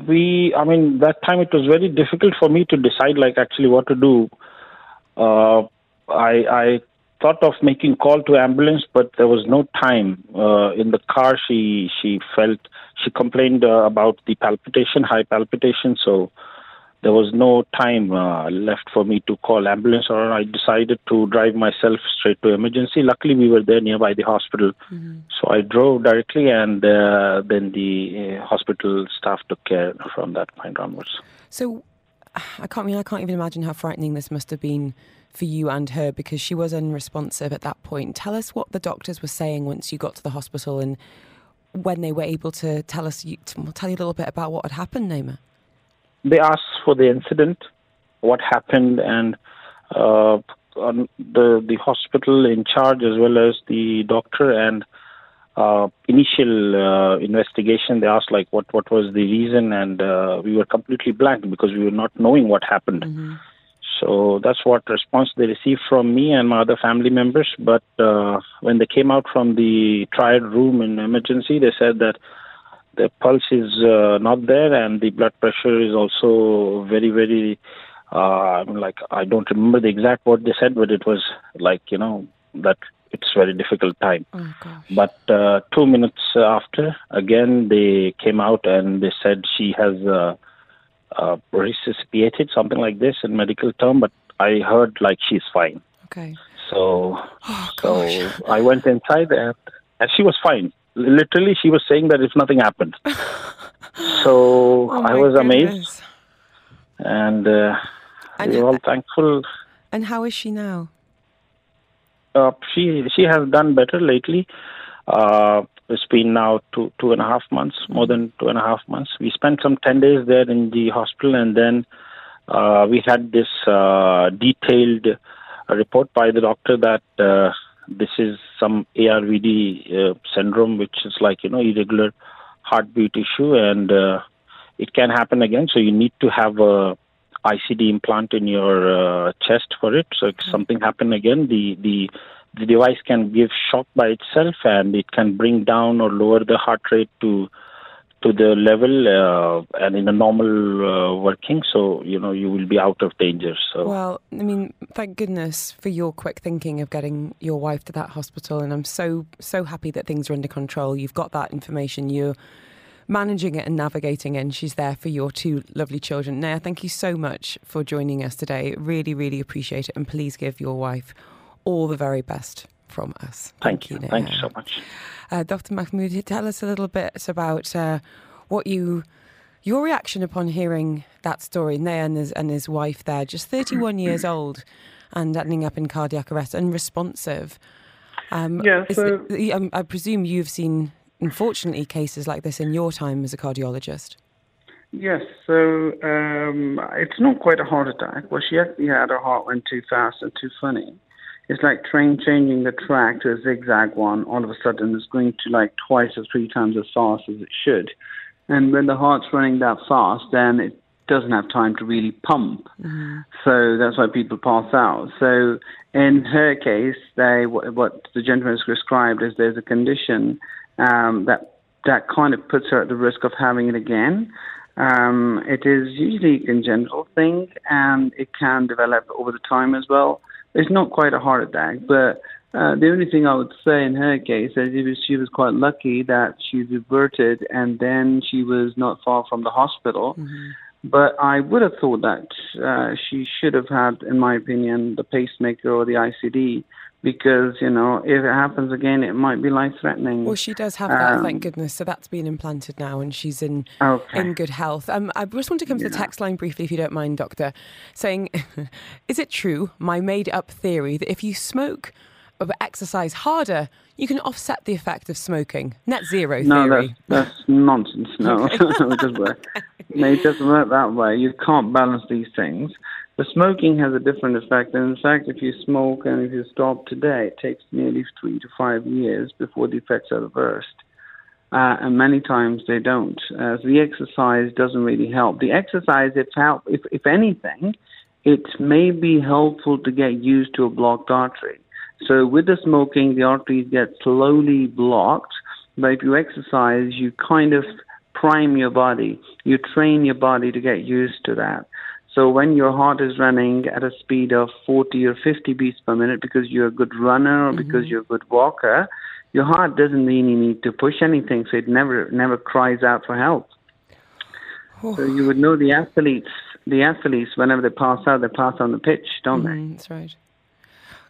Speaker 6: we i mean that time it was very difficult for me to decide like actually what to do uh i i thought of making call to ambulance but there was no time. Uh, in the car she she felt she complained uh, about the palpitation high palpitation. So there was no time uh, left for me to call ambulance or i decided to drive myself straight to emergency. Luckily we were there nearby the hospital. So I drove directly, and uh, then the uh, hospital staff took care from that point onwards.
Speaker 3: So I can't I mean I can't even imagine how frightening this must have been for you and her because she was unresponsive at that point. Tell us what the doctors were saying once you got to the hospital and when they were able to tell us to tell you a little bit about what had happened, Naima.
Speaker 6: They asked for the incident, what happened, and uh, the the hospital in charge as well as the doctor and uh, initial uh, investigation. They asked like what what was the reason, and uh, we were completely blank because we were not knowing what happened. So that's what response they received from me and my other family members. But uh, when they came out from the trial room in emergency, they said that the pulse is uh, not there and the blood pressure is also very, very. Uh, I mean, like I don't remember the exact what they said, but it was like you know that it's very difficult time.
Speaker 3: Oh.
Speaker 6: But uh, two minutes after, again they came out and they said she has uh, uh, resuscitated, something like this in medical term. But I heard like she's fine.
Speaker 3: Okay.
Speaker 6: So,
Speaker 3: Oh
Speaker 6: so
Speaker 3: gosh.
Speaker 6: I went inside and, and she was fine. Literally, she was saying that if nothing happened. so
Speaker 3: Oh,
Speaker 6: I was amazed, and, uh,
Speaker 3: And
Speaker 6: were all thankful.
Speaker 3: And how is she now?
Speaker 6: Uh, she she has done better lately. Uh, it's been now two two and a half months, more than two and a half months. We spent some ten days there in the hospital, and then uh, we had this uh, detailed report by the doctor that uh, this is some ARVD uh, syndrome, which is like you know irregular heartbeat issue, and uh, it can happen again. So you need to have a ICD implant in your uh, chest for it. So if something happen again, the the the device can give shock by itself, and it can bring down or lower the heart rate to to the level uh, and in a normal uh, working. So you know you will be out of danger. So
Speaker 3: Well, I mean, thank goodness for your quick thinking of getting your wife to that hospital, and I'm so so happy that things are under control. You've got that information. You're managing it and navigating it, and she's there for your two lovely children. Naya, thank you so much for joining us today. Really, really appreciate it, and please give your wife all the very best from us.
Speaker 6: thank you, thank you so much.
Speaker 3: Uh, Dr. Mahmood, tell us a little bit about uh, what you, your reaction upon hearing that story. Naya and his, and his wife there, just 31 years old and ending up in cardiac arrest, unresponsive. Um,
Speaker 5: Yeah, so-
Speaker 3: it- um, I presume you've seen, unfortunately, cases like this in your time as a cardiologist.
Speaker 5: Yes, so um, it's not quite a heart attack. Well, she actually had her heart went too fast and too funny. It's like train changing the track to a zigzag one. All of a sudden, it's going to like twice or three times as fast as it should. And when the heart's running that fast, then it doesn't have time to really pump. So that's why people pass out. So in her case, they what, what the gentleman has described is there's a condition um, that that kind of puts her at the risk of having it again. Um, it is usually a congenital thing, and it can develop over the time as well. It's not quite a heart attack, but Uh, the only thing I would say in her case is it was, she was quite lucky that she reverted and then she was not far from the hospital. Mm-hmm. But I would have thought that uh, she should have had, in my opinion, the pacemaker or the ICD because you know if it happens again, it might be life threatening.
Speaker 3: Well, she does have that, um, thank goodness. So that's been implanted now, and she's in okay. in good health. Um, I just want to come to the text line briefly, if you don't mind, Doctor, saying, "Is it true my made-up theory that if you smoke or exercise harder, you can offset the effect of smoking. Net zero theory.
Speaker 5: No, that's, that's nonsense. No, it doesn't work. No, it doesn't work that way. You can't balance these things. The smoking has a different effect. And in fact, if you smoke and if you stop today, it takes nearly three to five years before the effects are reversed. Uh, and many times they don't. Uh, so the exercise doesn't really help. The exercise, if, help, if, if anything, it may be helpful to get used to a blocked artery. So with the smoking, the arteries get slowly blocked. But if you exercise, you kind of prime your body. You train your body to get used to that. So when your heart is running at a speed of 40 or 50 beats per minute because you're a good runner or mm-hmm. because you're a good walker, your heart doesn't really need to push anything, so it never never cries out for help. Oh. So you would know the athletes, the athletes, whenever they pass out, they pass on the pitch, don't
Speaker 3: mm, they? That's right.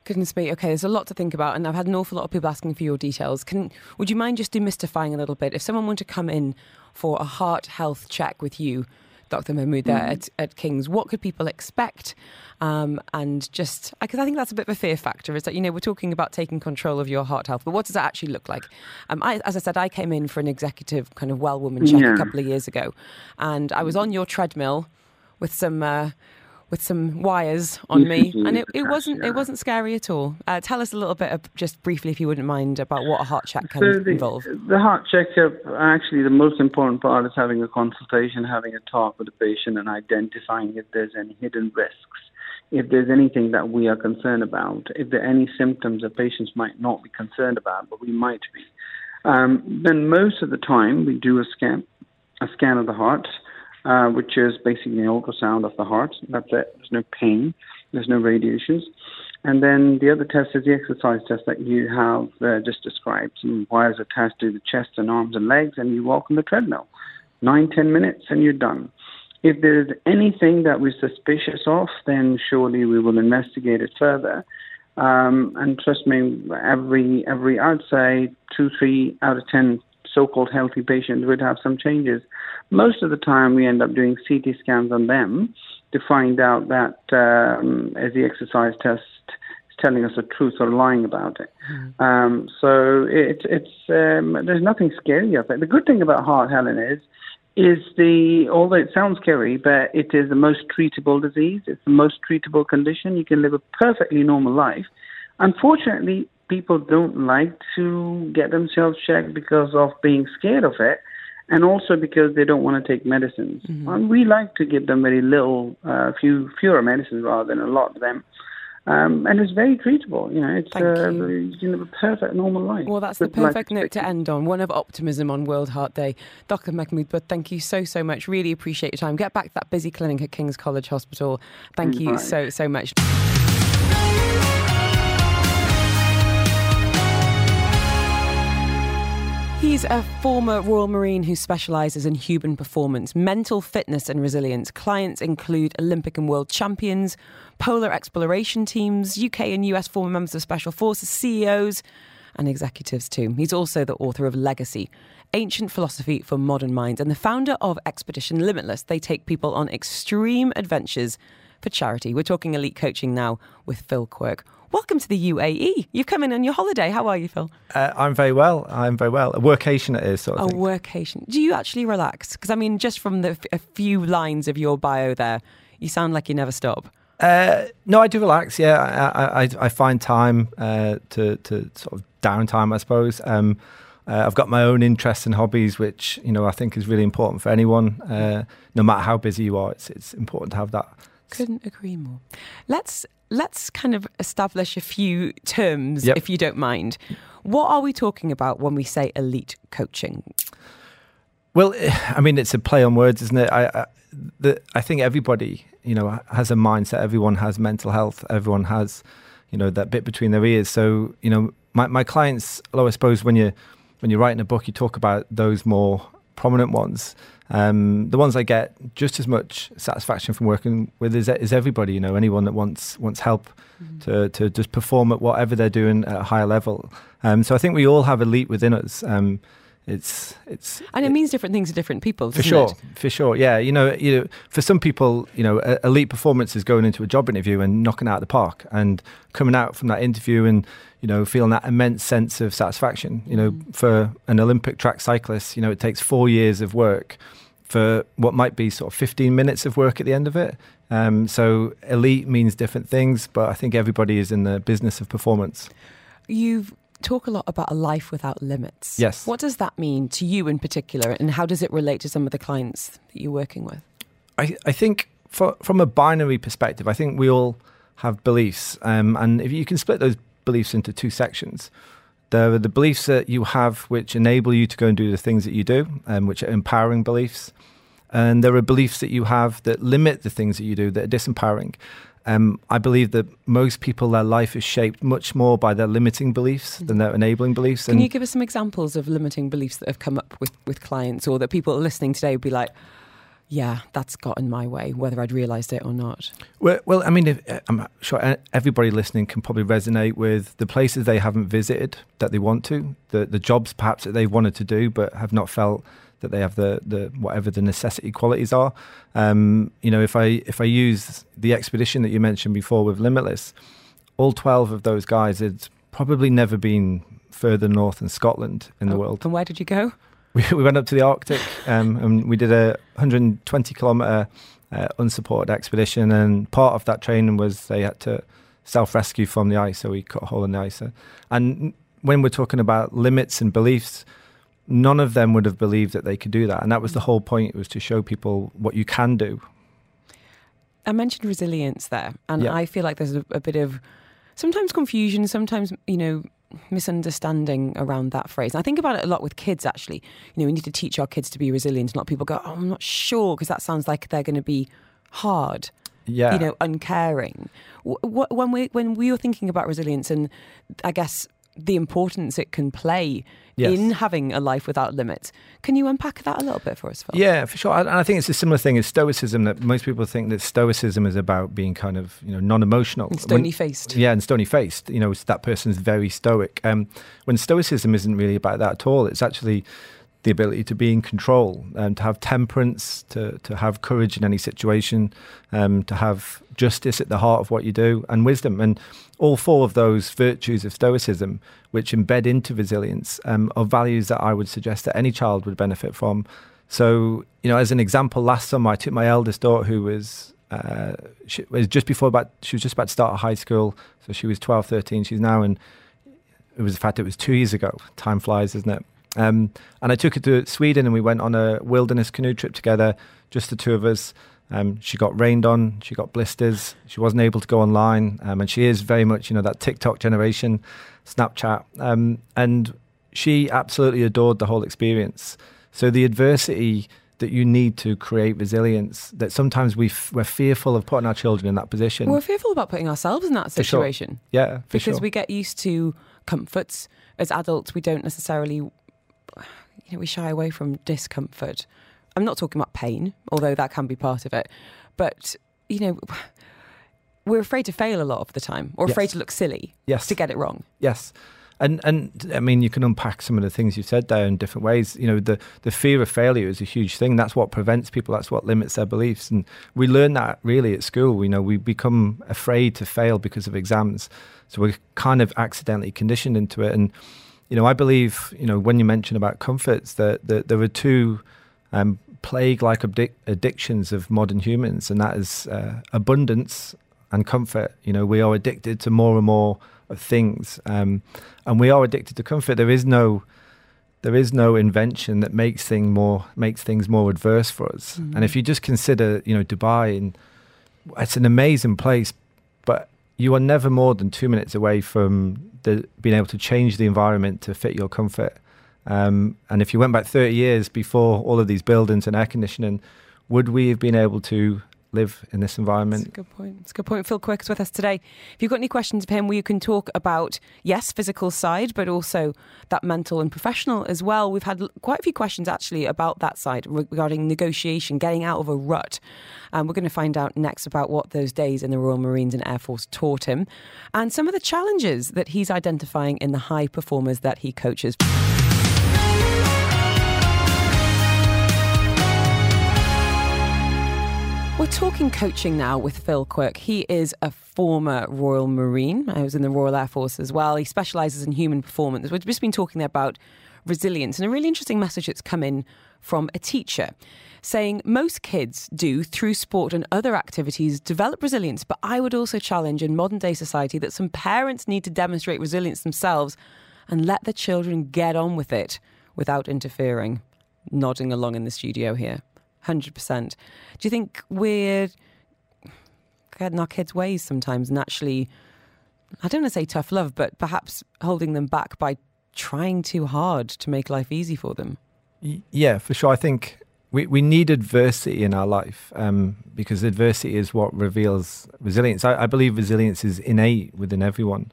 Speaker 3: Goodness me. Okay, there's a lot to think about, and I've had an awful lot of people asking for your details. Can would you mind just demystifying a little bit? If someone wanted to come in for a heart health check with you, Dr. Mahmood, there mm. at, at King's, what could people expect? Um, and just because I think that's a bit of a fear factor is that you know we're talking about taking control of your heart health, but what does that actually look like? Um, I, as I said, I came in for an executive kind of well woman check yeah. a couple of years ago, and I was on your treadmill with some. Uh, with some wires on me, and it, it wasn't it wasn't scary at all. Uh, tell us a little bit, of, just briefly, if you wouldn't mind, about what a heart check can so the, involve.
Speaker 5: The heart checkup, actually, the most important part is having a consultation, having a talk with the patient, and identifying if there's any hidden risks, if there's anything that we are concerned about, if there are any symptoms that patients might not be concerned about, but we might be. Um, then most of the time, we do a scan, a scan of the heart uh, which is basically an ultrasound of the heart. That's it. There's no pain. There's no radiations. And then the other test is the exercise test that you have uh, just described. Some wires attached to the chest and arms and legs, and you walk on the treadmill. Nine, ten minutes, and you're done. If there's anything that we're suspicious of, then surely we will investigate it further. Um, and trust me, every every I'd say two, three out of ten so-called healthy patients would have some changes. Most of the time, we end up doing CT scans on them to find out that um, as the exercise test is telling us the truth or lying about it. Mm. Um, so it, it's um, there's nothing scary of it. The good thing about heart, Helen, is is the although it sounds scary, but it is the most treatable disease. It's the most treatable condition. You can live a perfectly normal life. Unfortunately, people don't like to get themselves checked because of being scared of it and also because they don't want to take medicines. Mm-hmm. And we like to give them very little, uh, few fewer medicines rather than a lot of them. Um, and it's very treatable. You know, it's uh, you. you live a perfect normal life.
Speaker 3: Well, that's the perfect note to end on. One of optimism on World Heart Day. Dr. Mahmood, Butt thank you so so much. Really appreciate your time. Get back to that busy clinic at King's College Hospital. Thank you so so much. He's a former Royal Marine who specialises in human performance, mental fitness, and resilience. Clients include Olympic and world champions, polar exploration teams, UK and US former members of Special Forces, CEOs, and executives too. He's also the author of Legacy, Ancient Philosophy for Modern Minds, and the founder of Expedition Limitless. They take people on extreme adventures for charity. We're talking elite coaching now with Phil Quirk. Welcome to the UAE. You've come in on your holiday. How are you, Phil?
Speaker 7: Uh, I'm very well. I'm very well. A workation it is, sort of.
Speaker 3: A
Speaker 7: thing.
Speaker 3: workation. Do you actually relax? Because I mean, just from the a few lines of your bio there, you sound like you never stop.
Speaker 7: Uh, no, I do relax. Yeah, I, I, I find time uh, to to sort of downtime, I suppose. Um, uh, I've got my own interests and hobbies, which you know I think is really important for anyone. Uh, no matter how busy you are, it's it's important to have that.
Speaker 3: Couldn't agree more. Let's let's kind of establish a few terms, yep. if you don't mind. What are we talking about when we say elite coaching?
Speaker 7: Well, I mean, it's a play on words, isn't it? I, I, the, I think everybody, you know, has a mindset. Everyone has mental health. Everyone has, you know, that bit between their ears. So, you know, my, my clients, although I suppose when you when you're writing a book, you talk about those more prominent ones. Um, the ones I get just as much satisfaction from working with is, is everybody. You know, anyone that wants wants help mm-hmm. to to just perform at whatever they're doing at a higher level. Um, so I think we all have elite within us. Um, it's it's
Speaker 3: and it, it, means different things to different people
Speaker 7: for sure
Speaker 3: it?
Speaker 7: for sure yeah you know you know for some people you know elite performance is going into a job interview and knocking out the park and coming out from that interview and you know feeling that immense sense of satisfaction you know mm. for an olympic track cyclist you know it takes 4 years of work for what might be sort of 15 minutes of work at the end of it um, so elite means different things but i think everybody is in the business of performance
Speaker 3: you've talk a lot about a life without limits.
Speaker 7: Yes.
Speaker 3: What does that mean to you in particular, and how does it relate to some of the clients that you're working with?
Speaker 7: I, I think for, from a binary perspective, I think we all have beliefs, um, and if you can split those beliefs into two sections. There are the beliefs that you have which enable you to go and do the things that you do, um, which are empowering beliefs. And there are beliefs that you have that limit the things that you do that are disempowering. Um, I believe that most people, their life is shaped much more by their limiting beliefs than their enabling beliefs.
Speaker 3: Can you give us some examples of limiting beliefs that have come up with, with clients or that people listening today would be like, yeah, that's got in my way, whether I'd realised it or not.
Speaker 7: Well, well, I mean, if, I'm sure everybody listening can probably resonate with the places they haven't visited that they want to, the the jobs perhaps that they've wanted to do but have not felt that they have the, the whatever the necessity qualities are. Um, you know, if I if I use the expedition that you mentioned before with Limitless, all twelve of those guys had probably never been further north than Scotland in oh, the world.
Speaker 3: And where did you go?
Speaker 7: We, we went up to the Arctic um, and we did a 120 kilometer uh, unsupported expedition. And part of that training was they had to self rescue from the ice, so we cut a hole in the ice. And when we're talking about limits and beliefs, none of them would have believed that they could do that. And that was the whole point, was to show people what you can do.
Speaker 3: I mentioned resilience there, and yeah. I feel like there's a, a, bit of sometimes confusion, sometimes, you know, misunderstanding around that phrase. And I think about it a lot with kids, actually. You know, we need to teach our kids to be resilient. And a lot of people go, oh, I'm not sure, because that sounds like they're going to be hard.
Speaker 7: Yeah.
Speaker 3: You know, uncaring. When we when we were thinking about resilience, and I guess the importance it can play yes. in having a life without limits. Can you unpack that a little bit for us, Phil?
Speaker 7: Yeah, for sure. And I think it's a similar thing as stoicism that most people think that stoicism is about being kind of you know non-emotional,
Speaker 3: stony faced.
Speaker 7: Yeah, and stony faced. You know, that person's very stoic. Um, when stoicism isn't really about that at all. It's actually the ability to be in control, um, to have temperance, to, to have courage in any situation, um, to have justice at the heart of what you do, and wisdom. And all four of those virtues of Stoicism, which embed into resilience, um, are values that I would suggest that any child would benefit from. So, you know, as an example, last summer I took my eldest daughter, who was uh, she was just before about she was just about to start high school, so she was 12, 13. She's now in. It was the fact it was two years ago. Time flies, isn't it? Um, and I took her to Sweden and we went on a wilderness canoe trip together, just the two of us. Um, she got rained on, she got blisters, she wasn't able to go online, um, and she is very much, you know, that TikTok generation, Snapchat, um, and she absolutely adored the whole experience. So the adversity that you need to create resilience, that sometimes we f- we're fearful of putting our children in that position.
Speaker 3: We're fearful about putting ourselves in that situation.
Speaker 7: Sure. Yeah,
Speaker 3: because
Speaker 7: sure.
Speaker 3: we get used to comforts. As adults, we don't necessarily you know, we shy away from discomfort. I'm not talking about pain, although that can be part of it. But, you know, we're afraid to fail a lot of the time or yes. afraid to look silly
Speaker 7: yes.
Speaker 3: to get it wrong.
Speaker 7: Yes. And and I mean, you can unpack some of the things you've said there in different ways. You know, the the fear of failure is a huge thing. That's what prevents people. That's what limits their beliefs. And we learn that really at school. You know, we become afraid to fail because of exams. So we're kind of accidentally conditioned into it. And you know, I believe, you know, when you mention about comforts, that, that there are two um, plague-like addic- addictions of modern humans, and that is uh, abundance and comfort. You know, we are addicted to more and more of things, um, and we are addicted to comfort. There is no there is no invention that makes thing more makes things more adverse for us. Mm-hmm. And if you just consider, you know, Dubai, and it's an amazing place, you are never more than two minutes away from the, being able to change the environment to fit your comfort. Um, and if you went back 30 years before all of these buildings and air conditioning, would we have been able to live in this environment.
Speaker 3: That's a good point. It's a good point. Phil Quirk is with us today. If you've got any questions for him, we can talk about, yes, physical side, but also that mental and professional as well. We've had quite a few questions actually about that side regarding negotiation, getting out of a rut. And we're going to find out next about what those days in the Royal Marines and Air Force taught him and some of the challenges that he's identifying in the high performers that he coaches. We're talking coaching now with Phil Quirk. He is a former Royal Marine. I was in the Royal Air Force as well. He specialises in human performance. We've just been talking there about resilience and a really interesting message that's come in from a teacher saying most kids do through sport and other activities develop resilience, but I would also challenge in modern day society that some parents need to demonstrate resilience themselves and let the children get on with it without interfering. Nodding along in the studio here. 100%. Do you think we're getting our kids' ways sometimes and actually, I don't want to say tough love, but perhaps holding them back by trying too hard to make life easy for them?
Speaker 7: Yeah, for sure. I think we, we need adversity in our life um, because adversity is what reveals resilience. I, I believe resilience is innate within everyone.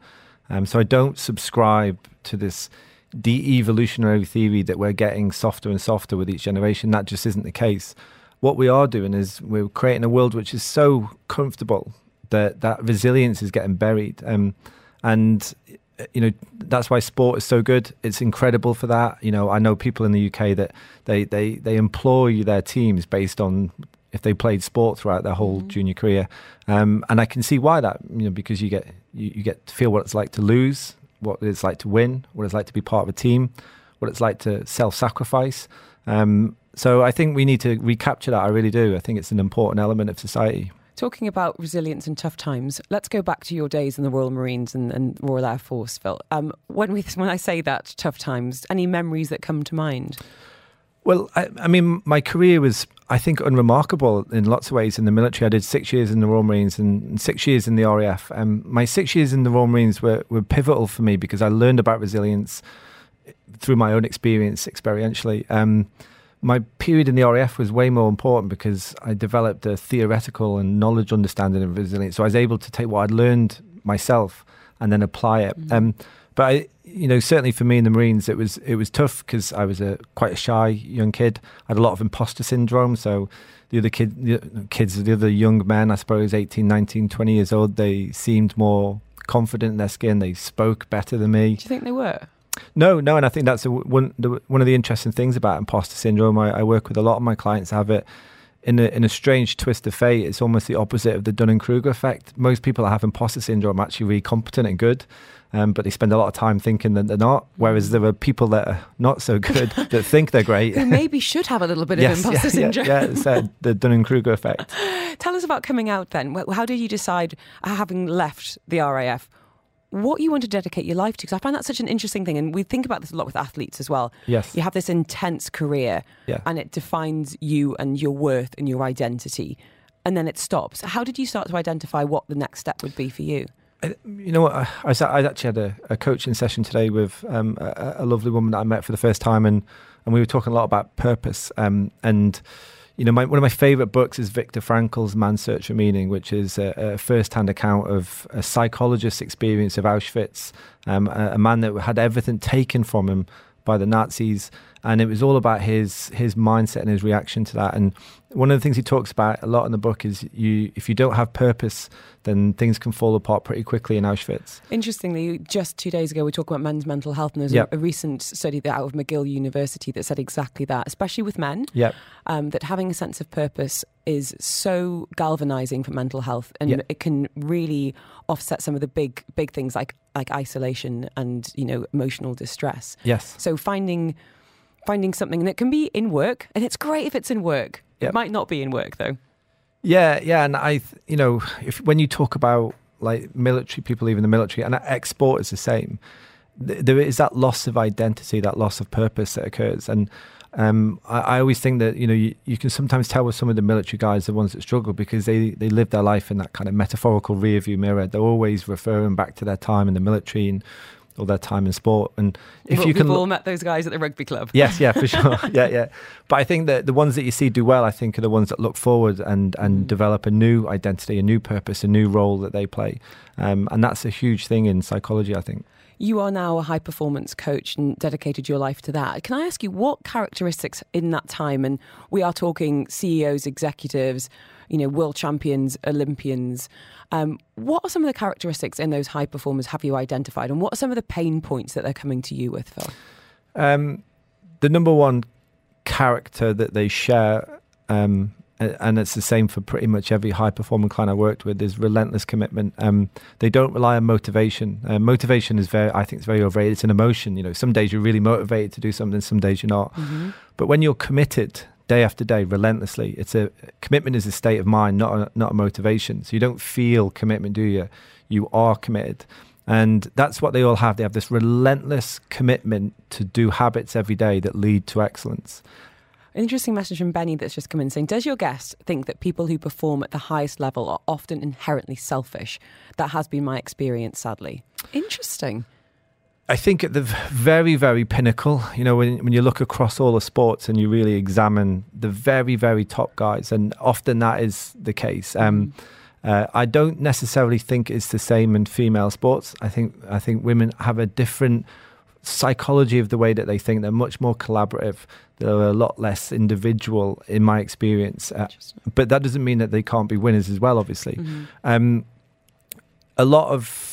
Speaker 7: Um, so I don't subscribe to this de-evolutionary theory that we're getting softer and softer with each generation. That just isn't the case. What we are doing is we're creating a world which is so comfortable that that resilience is getting buried. Um, and you know that's why sport is so good. It's incredible for that. You know, I know people in the UK that they they they employ their teams based on if they played sport throughout their whole mm-hmm. junior career, um, and I can see why that. You know, because you get you, you get to feel what it's like to lose what it's like to win, what it's like to be part of a team, what it's like to self sacrifice. Um, so I think we need to recapture that. I really do. I think it's an important element of society.
Speaker 3: Talking about resilience in tough times, let's go back to your days in the Royal Marines and, and Royal Air Force, Phil. Um, when, we, when I say that, tough times, any memories that come to mind?
Speaker 7: Well, I, I, mean, my career was, I think, unremarkable in lots of ways in the military. I did six years in the Royal Marines and six years in the RAF. Um, my six years in the Royal Marines were, were pivotal for me because I learned about resilience through my own experience, experientially. Um, my period in the RAF was way more important because I developed a theoretical and knowledge understanding of resilience. So I was able to take what I'd learned myself and then apply it. Mm-hmm. Um, but I, you know, certainly for me in the Marines, it was it was tough because I was a quite a shy young kid. I had a lot of imposter syndrome. So the other kid, the kids, the other young men, I suppose, 18, 19, 20 years old, they seemed more confident in their skin. They spoke better than me.
Speaker 3: Do you think they were?
Speaker 7: No, no, and I think that's a, one the, one of the interesting things about imposter syndrome. I, I work with a lot of my clients have it in a, in a strange twist of fate, it's almost the opposite of the Dunning Kruger effect. Most people that have imposter syndrome are actually really competent and good, um, but they spend a lot of time thinking that they're not. Whereas there are people that are not so good that think they're great.
Speaker 3: Who maybe should have a little bit yes, of imposter
Speaker 7: yeah,
Speaker 3: syndrome.
Speaker 7: Yeah, yeah it's uh, the Dunning Kruger effect.
Speaker 3: Tell us about coming out then. How did you decide, uh, having left the RAF, what you want to dedicate your life to? Because I find that such an interesting thing. And we think about this a lot with athletes as well.
Speaker 7: Yes.
Speaker 3: You have this intense career
Speaker 7: yeah.
Speaker 3: and it defines you and your worth and your identity. And then it stops. How did you start to identify what the next step would be for you?
Speaker 7: You know what? I, I, actually had a, a, coaching session today with um, a, a, lovely woman that I met for the first time, and, and we were talking a lot about purpose. Um, and you know, my, one of my favorite books is Viktor Frankl's Man's Search for Meaning, which is a, a first-hand account of a psychologist's experience of Auschwitz, um, a, a man that had everything taken from him by the Nazis, and it was all about his his mindset and his reaction to that. And one of the things he talks about a lot in the book is you if you don't have purpose, then things can fall apart pretty quickly in Auschwitz.
Speaker 3: Interestingly, just two days ago we talked about men's mental health, and there's yep. a, a, recent study that out of McGill University that said exactly that, especially with men.
Speaker 7: Yep.
Speaker 3: Um, that having a sense of purpose is so galvanizing for mental health, and yep. it can really offset some of the big big things like like isolation and you know emotional distress.
Speaker 7: Yes.
Speaker 3: So finding finding something that can be in work, and it's great if it's in work. Yep. It might not be in work though.
Speaker 7: Yeah, yeah, and I, you know, if when you talk about like military people leaving the military, and export is the same, there is that loss of identity, that loss of purpose that occurs, and um, I, I, always think that you know you, you, can sometimes tell with some of the military guys the ones that struggle because they they live their life in that kind of metaphorical rear view mirror. They're always referring back to their time in the military and all their time in sport. And if
Speaker 3: Well,
Speaker 7: you can
Speaker 3: we've all met those guys at the rugby club.
Speaker 7: Yes, yeah, for sure. yeah, yeah. But I think that the ones that you see do well, I think, are the ones that look forward and, and
Speaker 3: Mm.
Speaker 7: develop a new identity, a new purpose, a new role that they play. Um, and that's a huge thing in psychology, I think.
Speaker 3: You are now a high performance coach and dedicated your life to that. Can I ask you what characteristics in that time, and we are talking CEOs, executives, you know, world champions, Olympians, um, what are some of the characteristics in those high performers have you identified, and what are some of the pain points that they're coming to you with, Phil?
Speaker 7: Um, the number one character that they share, um, and it's the same for pretty much every high performing client I worked with, is relentless commitment. Um, they don't rely on motivation. Uh, motivation is very, I think, it's very overrated. It's an emotion. You know, some days you're really motivated to do something, some days you're not. But when you're committed day after day, relentlessly, it's a commitment is a state of mind, not a, not a motivation. So you don't feel commitment, do you? You are committed. And that's what they all have. They have this relentless commitment to do habits every day that lead to excellence.
Speaker 3: An interesting message from Benny that's just come in saying, Does your guest think that people who perform at the highest level are often inherently selfish? That has been my experience, sadly. Interesting.
Speaker 7: I think at the very, very pinnacle, you know, when, when you look across all the sports and you really examine the very, very top guys, and often that is the case. Um, uh, I don't necessarily think it's the same in female sports. I think I think women have a different psychology of the way that they think. They're much more collaborative. They're a lot less individual, in my experience. Uh, but that doesn't mean that they can't be winners as well. Obviously, um, a lot of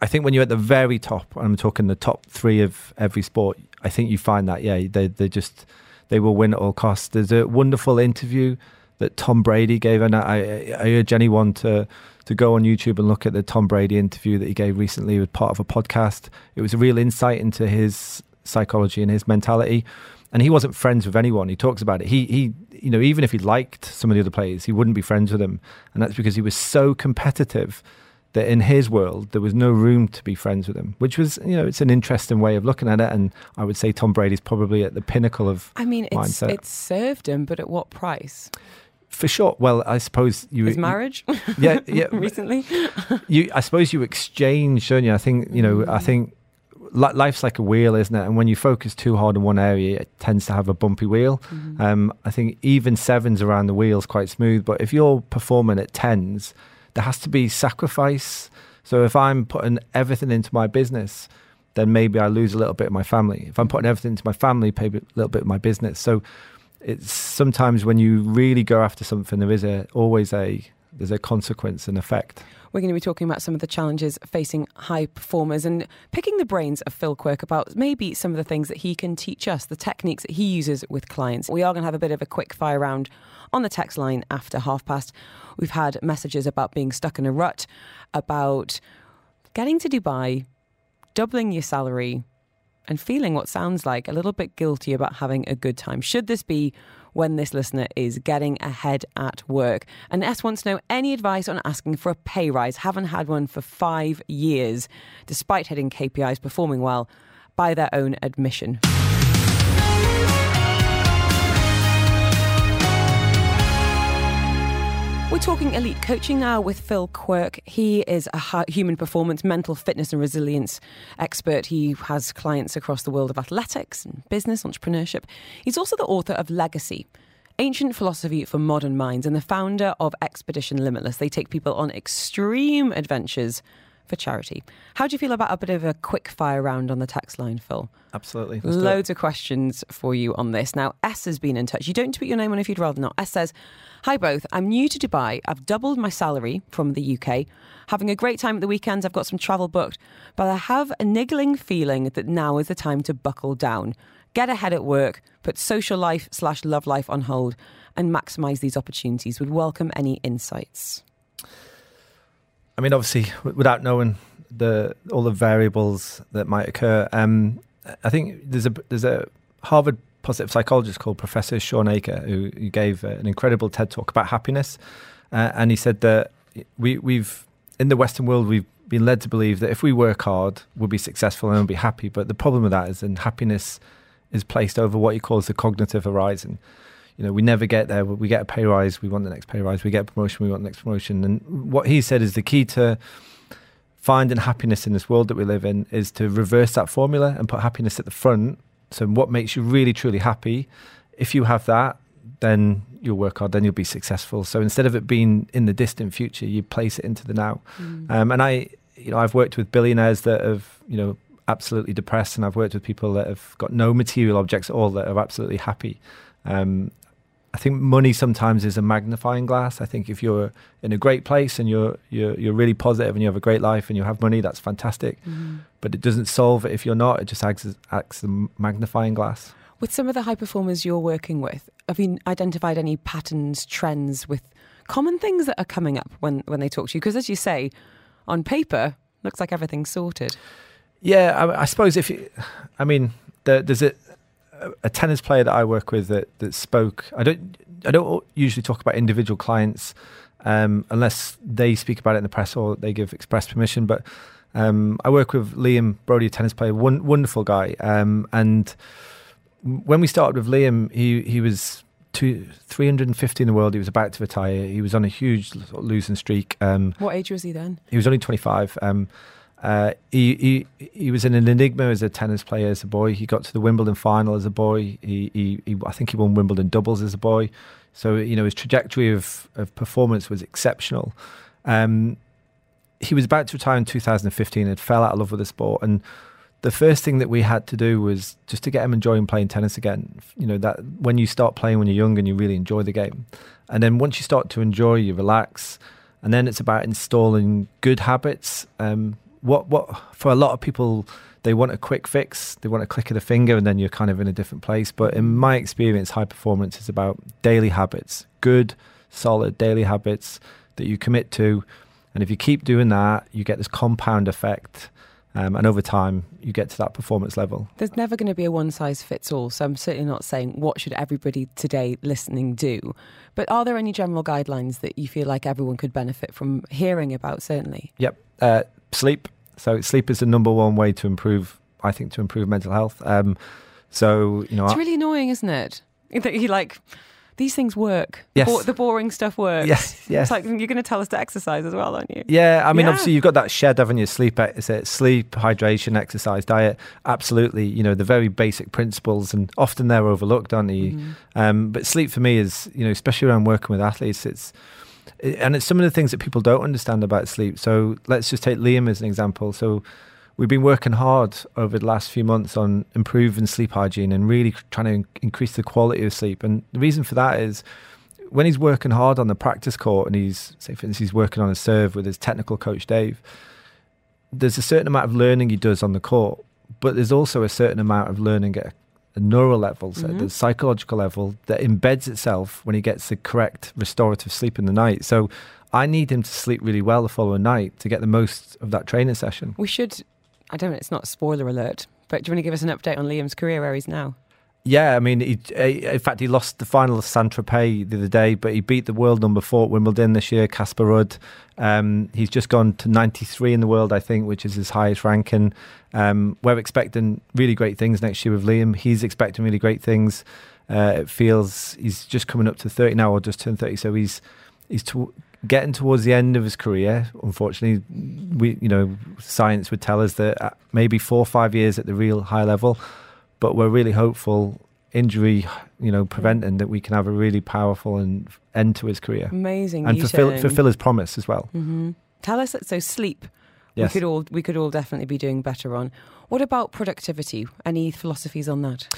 Speaker 7: I think when you're at the very top, I'm talking the top three of every sport, I think you find that yeah, they they just they will win at all costs. There's a wonderful interview that Tom Brady gave, and I, I urge anyone to to go on YouTube and look at the Tom Brady interview that he gave recently with part of a podcast. It was a real insight into his psychology and his mentality. And he wasn't friends with anyone. He talks about it. He he you know, even if he liked some of the other players, he wouldn't be friends with them. And that's because he was so competitive that in his world there was no room to be friends with him, which was, you know, it's an interesting way of looking at it. And I would say Tom Brady's probably at the pinnacle of
Speaker 3: I mean, it's,
Speaker 7: mindset.
Speaker 3: it's served him, but at what price?
Speaker 7: for sure. Well, I suppose you
Speaker 3: His marriage?
Speaker 7: Yeah, yeah.
Speaker 3: Recently?
Speaker 7: you I suppose you exchange, don't you? I think you know. I think life's like a wheel, isn't it? And when you focus too hard on one area, it tends to have a bumpy wheel. Um, I think even sevens around the wheel's quite smooth, but if you're performing at tens, there has to be sacrifice. So if I'm putting everything into my business, then maybe I lose a little bit of my family. If I'm putting everything into my family, maybe a little bit of my business. So it's sometimes when you really go after something, there is a always a there's a consequence and effect.
Speaker 3: We're going to be talking about some of the challenges facing high performers and picking the brains of Phil Quirk about maybe some of the things that he can teach us, the techniques that he uses with clients. We are going to have a bit of a quick fire round on the text line after half past. We've had messages about being stuck in a rut, about getting to Dubai, doubling your salary, and feeling what sounds like a little bit guilty about having a good time. Should this be when this listener is getting ahead at work? And S wants to know any advice on asking for a pay rise. Haven't had one for five years, despite hitting KPIs performing well by their own admission. We're talking elite coaching now with Phil Quirk. He is a human performance, mental fitness, and resilience expert. He has clients across the world of athletics and business, entrepreneurship. He's also the author of Legacy. Ancient philosophy for modern minds, and the founder of Expedition Limitless. They take people on extreme adventures for charity. How do you feel about a bit of a quick fire round on the text line, Phil?
Speaker 7: Absolutely. Let's.
Speaker 3: Loads of questions for you on this. Now, S has been in touch. You don't tweet your name on if you'd rather not. S says, Hi both. I'm new to Dubai. I've doubled my salary from the UK. Having a great time at the weekends. I've got some travel booked, but I have a niggling feeling that now is the time to buckle down, get ahead at work, put social life slash love life on hold, and maximize these opportunities. Would welcome any insights.
Speaker 7: I mean, obviously, without knowing the all the variables that might occur, um, I think there's a there's a Harvard positive psychologist called Professor Shawn Achor who, who gave uh, an incredible TED talk about happiness, uh, and he said that we we've in the Western world we've been led to believe that if we work hard, we'll be successful and we'll be happy. But the problem with that is, then happiness is placed over what he calls the cognitive horizon. You know, we never get there. We get a pay rise, we want the next pay rise. We get promotion, we want the next promotion. And what he said is the key to finding happiness in this world that we live in is to reverse that formula and put happiness at the front. So, what makes you really, truly happy? If you have that, then you'll work hard, then you'll be successful. So, instead of it being in the distant future, you place it into the now. Mm. Um, and I, you know, I've worked with billionaires that have, you know, absolutely depressed, and I've worked with people that have got no material objects at all that are absolutely happy. Um, I think money sometimes is a magnifying glass. I think if you're in a great place and you're you're you're really positive and you have a great life and you have money, that's fantastic. Mm-hmm. But it doesn't solve it if you're not. It just acts as, acts as a magnifying glass.
Speaker 3: With some of the high performers you're working with, have you identified any patterns, trends with common things that are coming up when when they talk to you? Because as you say, on paper, looks like everything's sorted.
Speaker 7: Yeah, I, I suppose if you, I mean, there, there's a a tennis player that I work with that, that spoke. I don't I don't usually talk about individual clients um, unless they speak about it in the press or they give express permission. But um, I work with Liam Broady, a tennis player, one wonderful guy. Um, and when we started with Liam, he he was two, 350 in the world. He was about to retire. He was on a huge losing streak.
Speaker 3: Um, what age was he then?
Speaker 7: He was only 25. Uh, he, he he was an enigma as a tennis player as a boy. He got to the Wimbledon final as a boy. He, he, he, I think he won Wimbledon doubles as a boy. So you know his trajectory of, of performance was exceptional. Um, he was about to retire in 2015 and fell out of love with the sport. And the first thing that we had to do was just to get him enjoying playing tennis again. You know that when you start playing when you're young and you really enjoy the game, and then once you start to enjoy, you relax. And then it's about installing good habits. Um, what what for a lot of people they want a quick fix they want a click of the finger and then you're kind of in a different place. But in my experience high performance is about daily habits good solid daily habits that you commit to. And if you keep doing that you get this compound effect um, and over time you get to that performance level
Speaker 3: there's never going to be a one size fits all so i'm certainly not saying what should everybody today listening do but are there any general guidelines that you feel like everyone could benefit from hearing about certainly
Speaker 7: yep uh, sleep. So sleep is the number one way to improve, I think, to improve mental health. Um, so you know,
Speaker 3: it's really annoying, isn't it? That you like these things work.
Speaker 7: Yes.
Speaker 3: Bo- the boring stuff works.
Speaker 7: Yes, yes.
Speaker 3: It's like you're going to tell us to exercise as well, aren't you?
Speaker 7: Yeah, I mean, yeah. obviously you've got that shed, haven't you? Sleep, is it sleep, hydration, exercise, diet. Absolutely, you know the very basic principles, and often they're overlooked, aren't they? Mm-hmm. Um, but sleep for me is, you know, especially around working with athletes, it's and it's some of the things that people don't understand about sleep. So let's just take Liam as an example. So we've been working hard over the last few months on improving sleep hygiene and really trying to increase the quality of sleep. And the reason for that is when he's working hard on the practice court and he's, say, for instance, he's working on a serve with his technical coach Dave. There's a certain amount of learning he does on the court, but there's also a certain amount of learning at a neural level, so mm-hmm. the psychological level that embeds itself when he gets the correct restorative sleep in the night. So I need him to sleep really well the following night to get the most of that training session.
Speaker 3: We should, I don't know, it's not spoiler alert, but do you want to give us an update on Liam's career where he's now?
Speaker 7: Yeah, I mean, he, in fact, he lost the final of Saint Tropez the other day, but he beat the world number four at Wimbledon this year, Casper Ruud. Um, he's just gone to 93 in the world, I think, which is his highest ranking. Um, we're expecting really great things next year with Liam. He's expecting really great things. Uh, it feels he's just coming up to 30 now, or just turned 30, so he's he's getting towards the end of his career. Unfortunately, we you know science would tell us that maybe four or five years at the real high level but we're really hopeful injury, you know, preventing that we can have a really powerful and end to his career.
Speaker 3: Amazing,
Speaker 7: and fulfill, fulfill his promise as well.
Speaker 3: Mm-hmm. Tell us so sleep. Yes. We could all we could all definitely be doing better on. What about productivity? Any philosophies on that?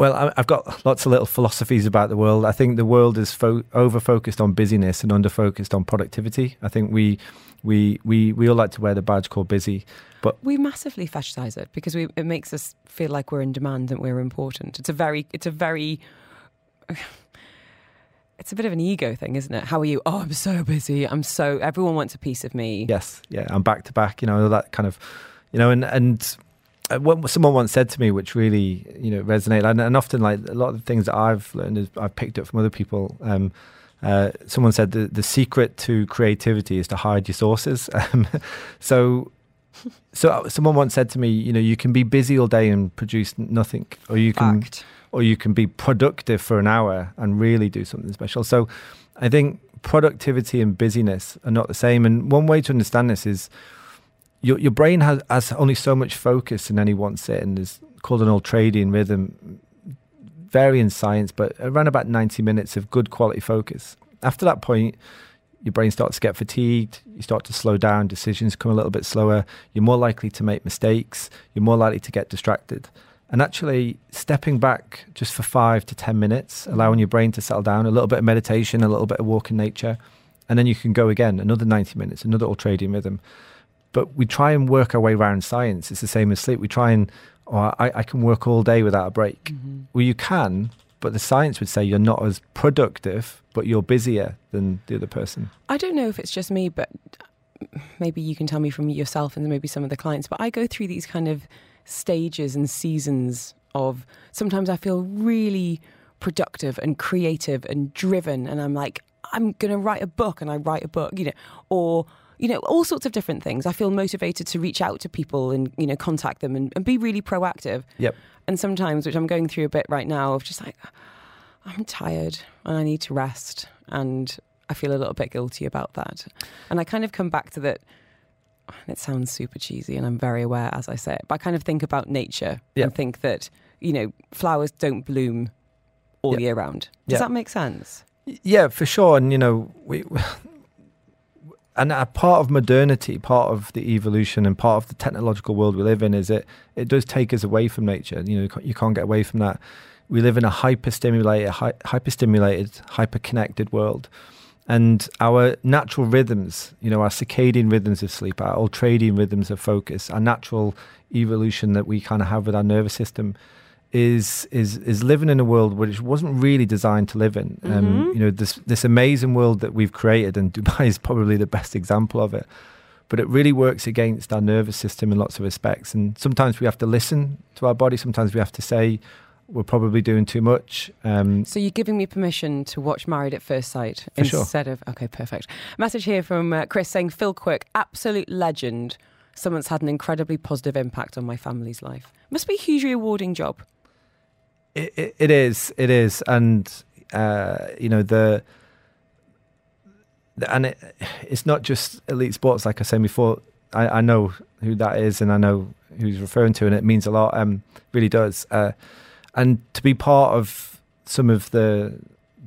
Speaker 7: Well, I've got lots of little philosophies about the world. I think the world is fo- over focused on busyness and under focused on productivity. I think we we we we all like to wear the badge called busy, but
Speaker 3: we massively fetishize it because we, it makes us feel like we're in demand and we're important. It's a very it's a very it's a bit of an ego thing, isn't it? How are you? Oh, I'm so busy. I'm so everyone wants a piece of me.
Speaker 7: Yes, yeah, I'm back to back. You know that kind of, you know, and and what someone once said to me, which really you know resonated, and, and often like a lot of the things that I've learned is I've picked up from other people. Um, uh, someone said the, the secret to creativity is to hide your sources. Um, so, so uh, someone once said to me, you know, you can be busy all day and produce nothing, or you can,
Speaker 3: Fact.
Speaker 7: or you can be productive for an hour and really do something special. So, I think productivity and busyness are not the same. And one way to understand this is your your brain has, has only so much focus in any one sitting. There's called an ultradian rhythm, vary in science, but around about 90 minutes of good quality focus. After that point, your brain starts to get fatigued, you start to slow down, decisions come a little bit slower, you're more likely to make mistakes, you're more likely to get distracted. And actually, stepping back just for five to 10 minutes, allowing your brain to settle down, a little bit of meditation, a little bit of walk in nature, and then you can go again, another 90 minutes, another ultradian rhythm. But we try and work our way around science. It's the same as sleep. We try and, oh, I, I can work all day without a break. Mm-hmm. Well, you can, but the science would say you're not as productive, but you're busier than the other person.
Speaker 3: I don't know if it's just me, but maybe you can tell me from yourself and maybe some of the clients, but I go through these kind of stages and seasons of sometimes I feel really productive and creative and driven and I'm like I'm going to write a book and I write a book you know or you know all sorts of different things I feel motivated to reach out to people and you know contact them and, and be really proactive
Speaker 7: yep
Speaker 3: and sometimes which I'm going through a bit right now of just like I'm tired and I need to rest and I feel a little bit guilty about that and I kind of come back to that it sounds super cheesy and I'm very aware as I say it, but I kind of think about nature
Speaker 7: yeah.
Speaker 3: and think that, you know, flowers don't bloom all yeah. year round. Does
Speaker 7: yeah.
Speaker 3: that make sense?
Speaker 7: Yeah, for sure. And, you know, we, and a part of modernity, part of the evolution and part of the technological world we live in is it, it does take us away from nature. You know, you can't get away from that. We live in a hyper stimulated, hyper stimulated, hyper connected world and our natural rhythms, you know, our circadian rhythms of sleep, our ultradian rhythms of focus, our natural evolution that we kind of have with our nervous system is is is living in a world which wasn't really designed to live in. Um, mm-hmm. Um, you know, this this amazing world that we've created, and Dubai is probably the best example of it. But it really works against our nervous system in lots of respects, and sometimes we have to listen to our body. Sometimes we have to say, we're probably doing too much. Um,
Speaker 3: so you're giving me permission to watch Married at First Sight instead
Speaker 7: sure.
Speaker 3: of okay, perfect. Message here from uh, Chris saying Phil Quirk, absolute legend. Someone's had an incredibly positive impact on my family's life. Must be a hugely rewarding job.
Speaker 7: It, it, it is, it is, and uh, you know the. And it, it's not just elite sports, like I said before. I, I know who that is, and I know who he's referring to, and it means a lot. Um, really does. Uh, and to be part of some of the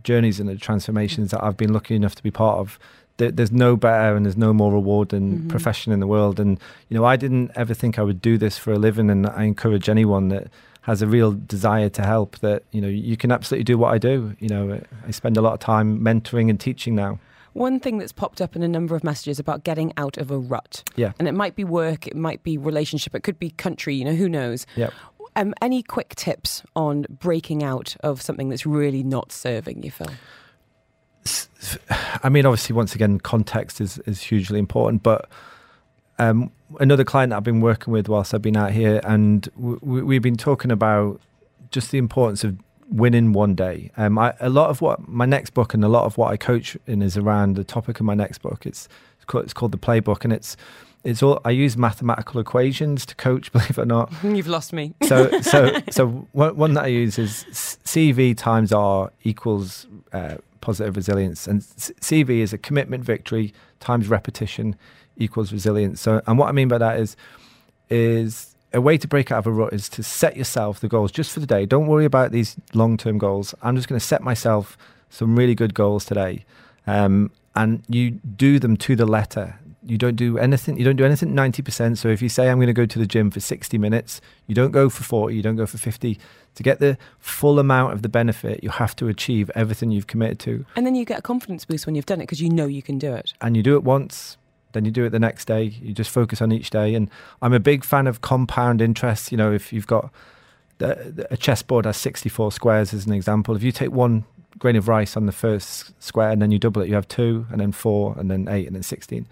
Speaker 7: journeys and the transformations that I've been lucky enough to be part of, there's no better and there's no more reward than mm-hmm. profession in the world. And you know, I didn't ever think I would do this for a living, and I encourage anyone that has a real desire to help that you know you can absolutely do what I do. You know, I spend a lot of time mentoring and teaching now.
Speaker 3: One thing that's popped up in a number of messages about getting out of a rut.
Speaker 7: Yeah.
Speaker 3: And it might be work, it might be relationship, it could be country, you know, who knows.
Speaker 7: Yeah.
Speaker 3: Um, any quick tips on breaking out of something that's really not serving you, Phil?
Speaker 7: I mean, obviously, once again, context is, is hugely important. But um, another client that I've been working with whilst I've been out here, and w- we've been talking about just the importance of winning one day. Um, I, a lot of what my next book and a lot of what I coach in is around the topic of my next book. It's it's called, it's called the Playbook, and it's it's all I use mathematical equations to coach. Believe it or not,
Speaker 3: you've lost me.
Speaker 7: so so so one, that I use is CV times R equals uh, positive resilience, and CV is a commitment victory times repetition equals resilience. So and what I mean by that is is a way to break out of a rut is to set yourself the goals just for the day. Don't worry about these long term goals. I'm just going to set myself some really good goals today. Um, and you do them to the letter you don't do anything you don't do anything 90% so if you say i'm going to go to the gym for 60 minutes you don't go for 40 you don't go for 50 to get the full amount of the benefit you have to achieve everything you've committed to
Speaker 3: and then you get a confidence boost when you've done it because you know you can do it
Speaker 7: and you do it once then you do it the next day you just focus on each day. And i'm a big fan of compound interest. You know if you've got a chessboard has 64 squares as an example. If you take one grain of rice on the first square and then you double it you have two and then four and then eight and then 16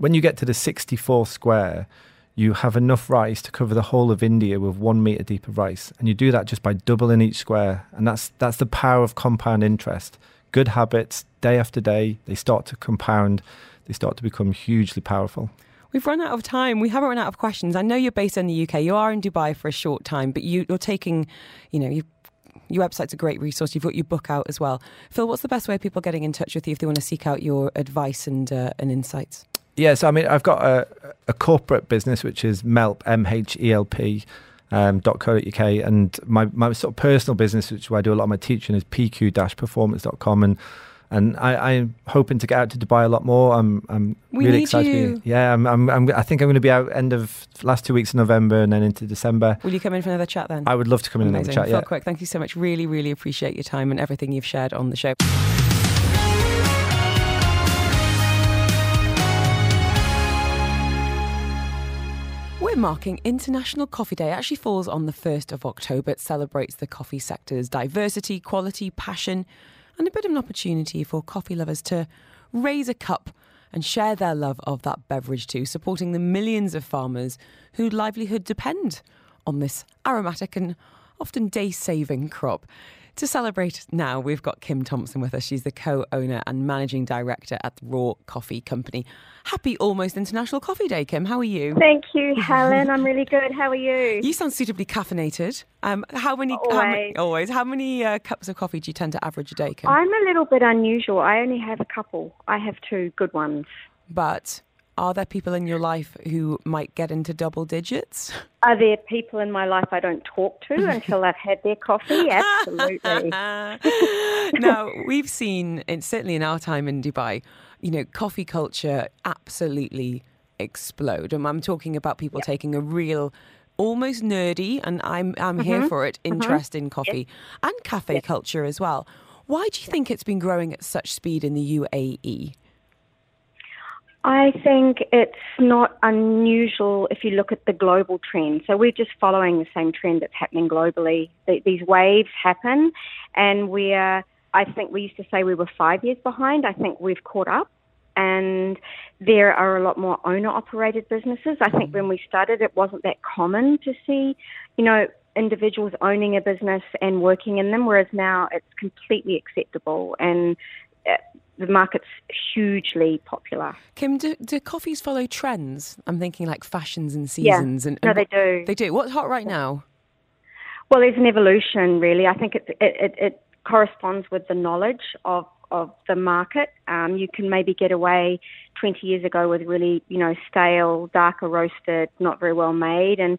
Speaker 7: when you get to the 64 square, you have enough rice to cover the whole of India with one meter deep of rice, and you do that just by doubling each square, and that's that's the power of compound interest. Good habits, day after day, they start to compound, they start to become hugely powerful.
Speaker 3: We've run out of time. We haven't run out of questions. I know you're based in the UK. You are in Dubai for a short time, but you, are taking, you know, you, your website's a great resource. You've got your book out as well. Phil, what's the best way of people getting in touch with you if they want to seek out your advice and uh, and insights?
Speaker 7: Yeah, so I mean, I've got a, a corporate business which is Melp, M H E L P. Um, .co.uk and my, my sort of personal business, which is where I do a lot of my teaching, is pq-performance.com and and I, am hoping to get out to Dubai a lot more. I'm, I'm
Speaker 3: we
Speaker 7: really excited.
Speaker 3: You.
Speaker 7: To be, yeah, I'm, I'm, I'm, i think I'm going to be out end of last two weeks of November and then into December.
Speaker 3: Will you come in for another chat then?
Speaker 7: I would love to come in
Speaker 3: Amazing.
Speaker 7: and have chat. Yeah,
Speaker 3: quick. Thank you so much. Really, really appreciate your time and everything you've shared on the show. We're marking International Coffee Day. It actually falls on the 1st of October. It celebrates the coffee sector's diversity, quality, passion, and a bit of an opportunity for coffee lovers to raise a cup and share their love of that beverage too, supporting the millions of farmers whose livelihood depend on this aromatic and often day saving crop. To celebrate now, we've got Kim Thompson with us. She's the co owner and managing director at the Raw Coffee Company. Happy almost International Coffee Day, Kim. How are you?
Speaker 8: Thank you, Helen. I'm really good. How are you?
Speaker 3: You sound suitably caffeinated. Um, how many?
Speaker 8: Always.
Speaker 3: How many, always. How many uh, cups of coffee do you tend to average a day, Kim?
Speaker 8: I'm a little bit unusual. I only have a couple. I have two good ones.
Speaker 3: But are there people in your life who might get into double digits?
Speaker 8: Are there people in my life I don't talk to until I've had their coffee? Absolutely.
Speaker 3: now, we've seen, and certainly in our time in Dubai, you know, coffee culture absolutely explode. And I'm talking about people
Speaker 8: yeah.
Speaker 3: taking a real almost nerdy, and I'm I'm mm-hmm. here for it, interest mm-hmm. in coffee and cafe culture as well. Why do you think it's been growing at such speed in the UAE?
Speaker 8: I think it's not unusual if you look at the global trend. So we're just following the same trend that's happening globally. These waves happen, and we're, I think we used to say we were five years behind. I think we've caught up, and there are a lot more owner operated businesses. I think when we started, it wasn't that common to see, you know, individuals owning a business and working in them, whereas now it's completely acceptable. And uh, the market's hugely popular.
Speaker 3: Kim, do, do, coffees follow trends? I'm thinking like fashions and seasons.
Speaker 8: Yeah.
Speaker 3: And,
Speaker 8: and no, they do.
Speaker 3: They do. What's hot right now?
Speaker 8: Well, there's an evolution, really. I think it, it, it corresponds with the knowledge of, of the market. Um, you can maybe get away 20 years ago with really, you know, stale, darker roasted, not very well made. And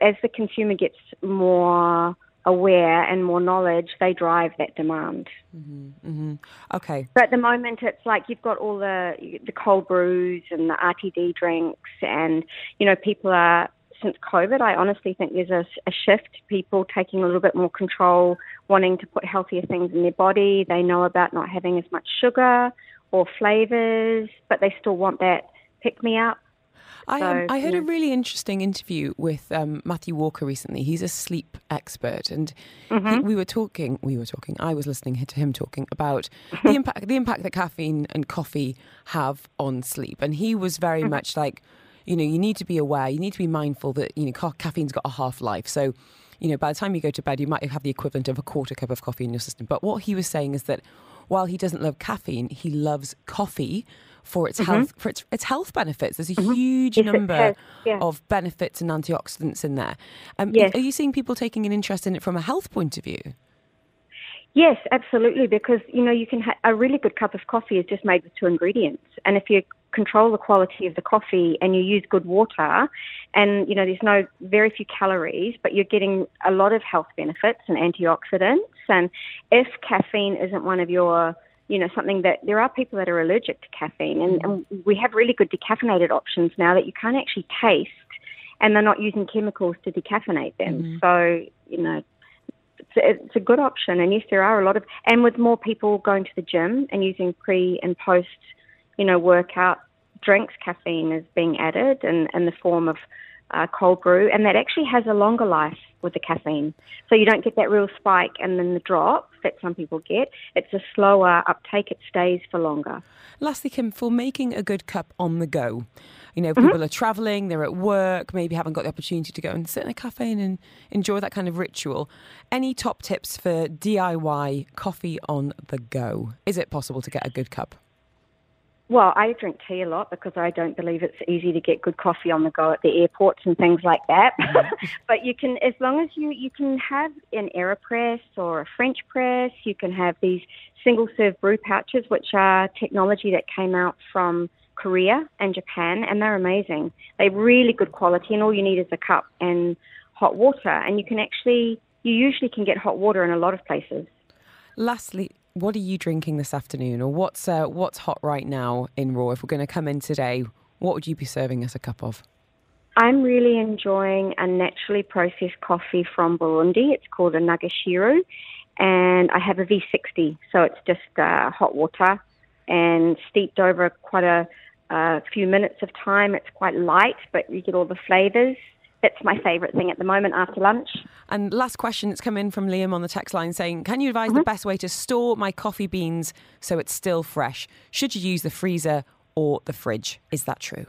Speaker 8: as the consumer gets more aware and more knowledge, they drive that demand.
Speaker 3: Mm-hmm, mm-hmm. Okay.
Speaker 8: But at the moment, it's like you've got all the the cold brews and the RTD drinks, and you know people are since COVID. I honestly think there's a, a shift. People taking a little bit more control, wanting to put healthier things in their body. They know about not having as much sugar or flavors, but they still want that pick me up.
Speaker 3: I, um, I heard a really interesting interview with um, Matthew Walker recently. He's a sleep expert, and mm-hmm. he, we were talking. We were talking. I was listening to him talking about the impact, the impact that caffeine and coffee have on sleep, and he was very mm-hmm. much like, you know, you need to be aware. You need to be mindful that you know ca- caffeine's got a half life. So, you know, by the time you go to bed, you might have the equivalent of a quarter cup of coffee in your system. But what he was saying is that while he doesn't love caffeine, he loves coffee for its mm-hmm. health for its its health benefits. There's a mm-hmm. huge yes, number yeah. of benefits and antioxidants in there. Um, yes. Are you seeing people taking an interest in it from a health point of view?
Speaker 8: Yes, absolutely. Because you know, you can ha- a really good cup of coffee is just made with two ingredients, and if you control the quality of the coffee and you use good water, and you know, there's no very few calories, but you're getting a lot of health benefits and antioxidants. And if caffeine isn't one of your you know, something that there are people that are allergic to caffeine, and, and we have really good decaffeinated options now that you can't actually taste, and they're not using chemicals to decaffeinate them. Mm-hmm. So, you know, it's a, it's a good option. And yes, there are a lot of, and with more people going to the gym and using pre and post, you know, workout drinks, caffeine is being added in, in the form of uh, cold brew, and that actually has a longer life with the caffeine. So you don't get that real spike and then the drop that some people get. It's a slower uptake, it stays for longer.
Speaker 3: Lastly, Kim, for making a good cup on the go, you know, people mm-hmm. are traveling, they're at work, maybe haven't got the opportunity to go and sit in a cafe and enjoy that kind of ritual. Any top tips for DIY coffee on the go? Is it possible to get a good cup?
Speaker 8: Well, I drink tea a lot because I don't believe it's easy to get good coffee on the go at the airports and things like that. Mm-hmm. but you can, as long as you you can have an Aeropress or a French press, you can have these single serve brew pouches, which are technology that came out from Korea and Japan, and they're amazing. They're really good quality, and all you need is a cup and hot water, and you can actually, you usually can get hot water in a lot of places.
Speaker 3: Lastly, what are you drinking this afternoon, or what's uh, what's hot right now in Raw? If we're going to come in today, what would you be serving us a cup of?
Speaker 8: I'm really enjoying a naturally processed coffee from Burundi. It's called a Nagashiro, and I have a V60, so it's just uh, hot water and steeped over quite a, a few minutes of time. It's quite light, but you get all the flavors. That's my favourite thing at the moment after lunch.
Speaker 3: And last question, that's come in from Liam on the text line saying, Can you advise the mm-hmm. best way to store my coffee beans so it's still fresh? Should you use the freezer or the fridge? Is that true?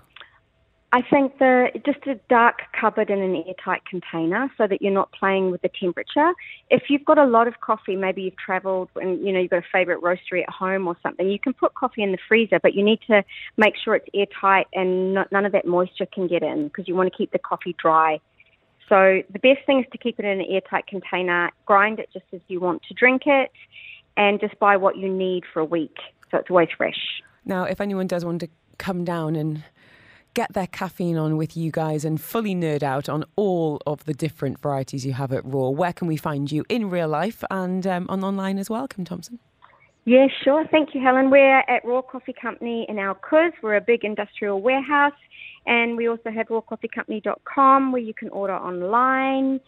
Speaker 8: I think the just a dark cupboard in an airtight container so that you're not playing with the temperature. If you've got a lot of coffee, maybe you've travelled and you know you've got a favourite roastery at home or something, you can put coffee in the freezer, but you need to make sure it's airtight and not, none of that moisture can get in because you want to keep the coffee dry. So the best thing is to keep it in an airtight container, grind it just as you want to drink it, and just buy what you need for a week so it's always fresh.
Speaker 3: Now, if anyone does want to come down and get their caffeine on with you guys and fully nerd out on all of the different varieties you have at Raw, where can we find you in real life and um, on online as well, Kim Thompson?
Speaker 8: Yeah, sure. Thank you, Helen. We're at Raw Coffee Company in Al Quoz. We're a big industrial warehouse. And we also have rawcoffeecompany.com where you can order online.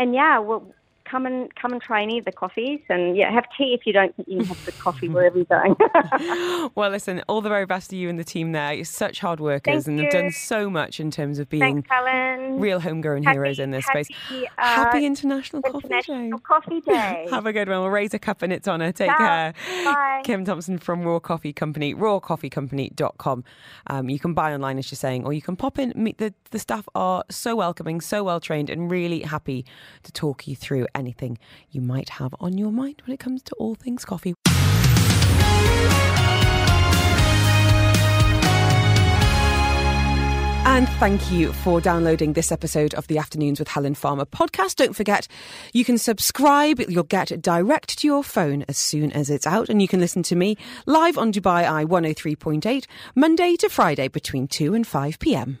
Speaker 8: And yeah, we'll, come and come and try any of the coffees, and yeah, have tea if you don't think you have the coffee wherever you're going.
Speaker 3: well, listen, all the very best to you and the team there. You're such hard workers
Speaker 8: Thank
Speaker 3: and
Speaker 8: you.
Speaker 3: have done so much in terms of being
Speaker 8: Thanks,
Speaker 3: real homegrown
Speaker 8: Happy-
Speaker 3: heroes in this
Speaker 8: happy,
Speaker 3: space.
Speaker 8: uh,
Speaker 3: Happy International,
Speaker 8: International
Speaker 3: Coffee Day.
Speaker 8: Coffee Day.
Speaker 3: Have a good one. We'll raise a cup in its honour. Take
Speaker 8: Ciao.
Speaker 3: care.
Speaker 8: Bye.
Speaker 3: Kim Thompson from Raw Coffee Company, rawcoffeecompany.com. Um, you can buy online, as you're saying, or you can pop in. Meet the, the staff are so welcoming, so well trained, and really happy to talk you through anything you might have on your mind when it comes to all things coffee. And thank you for downloading this episode of the Afternoons with Helen Farmer podcast. Don't forget, you can subscribe. You'll get direct to your phone as soon as it's out. And you can listen to me live on Dubai Eye 103.8, Monday to Friday between 2 and 5 p.m.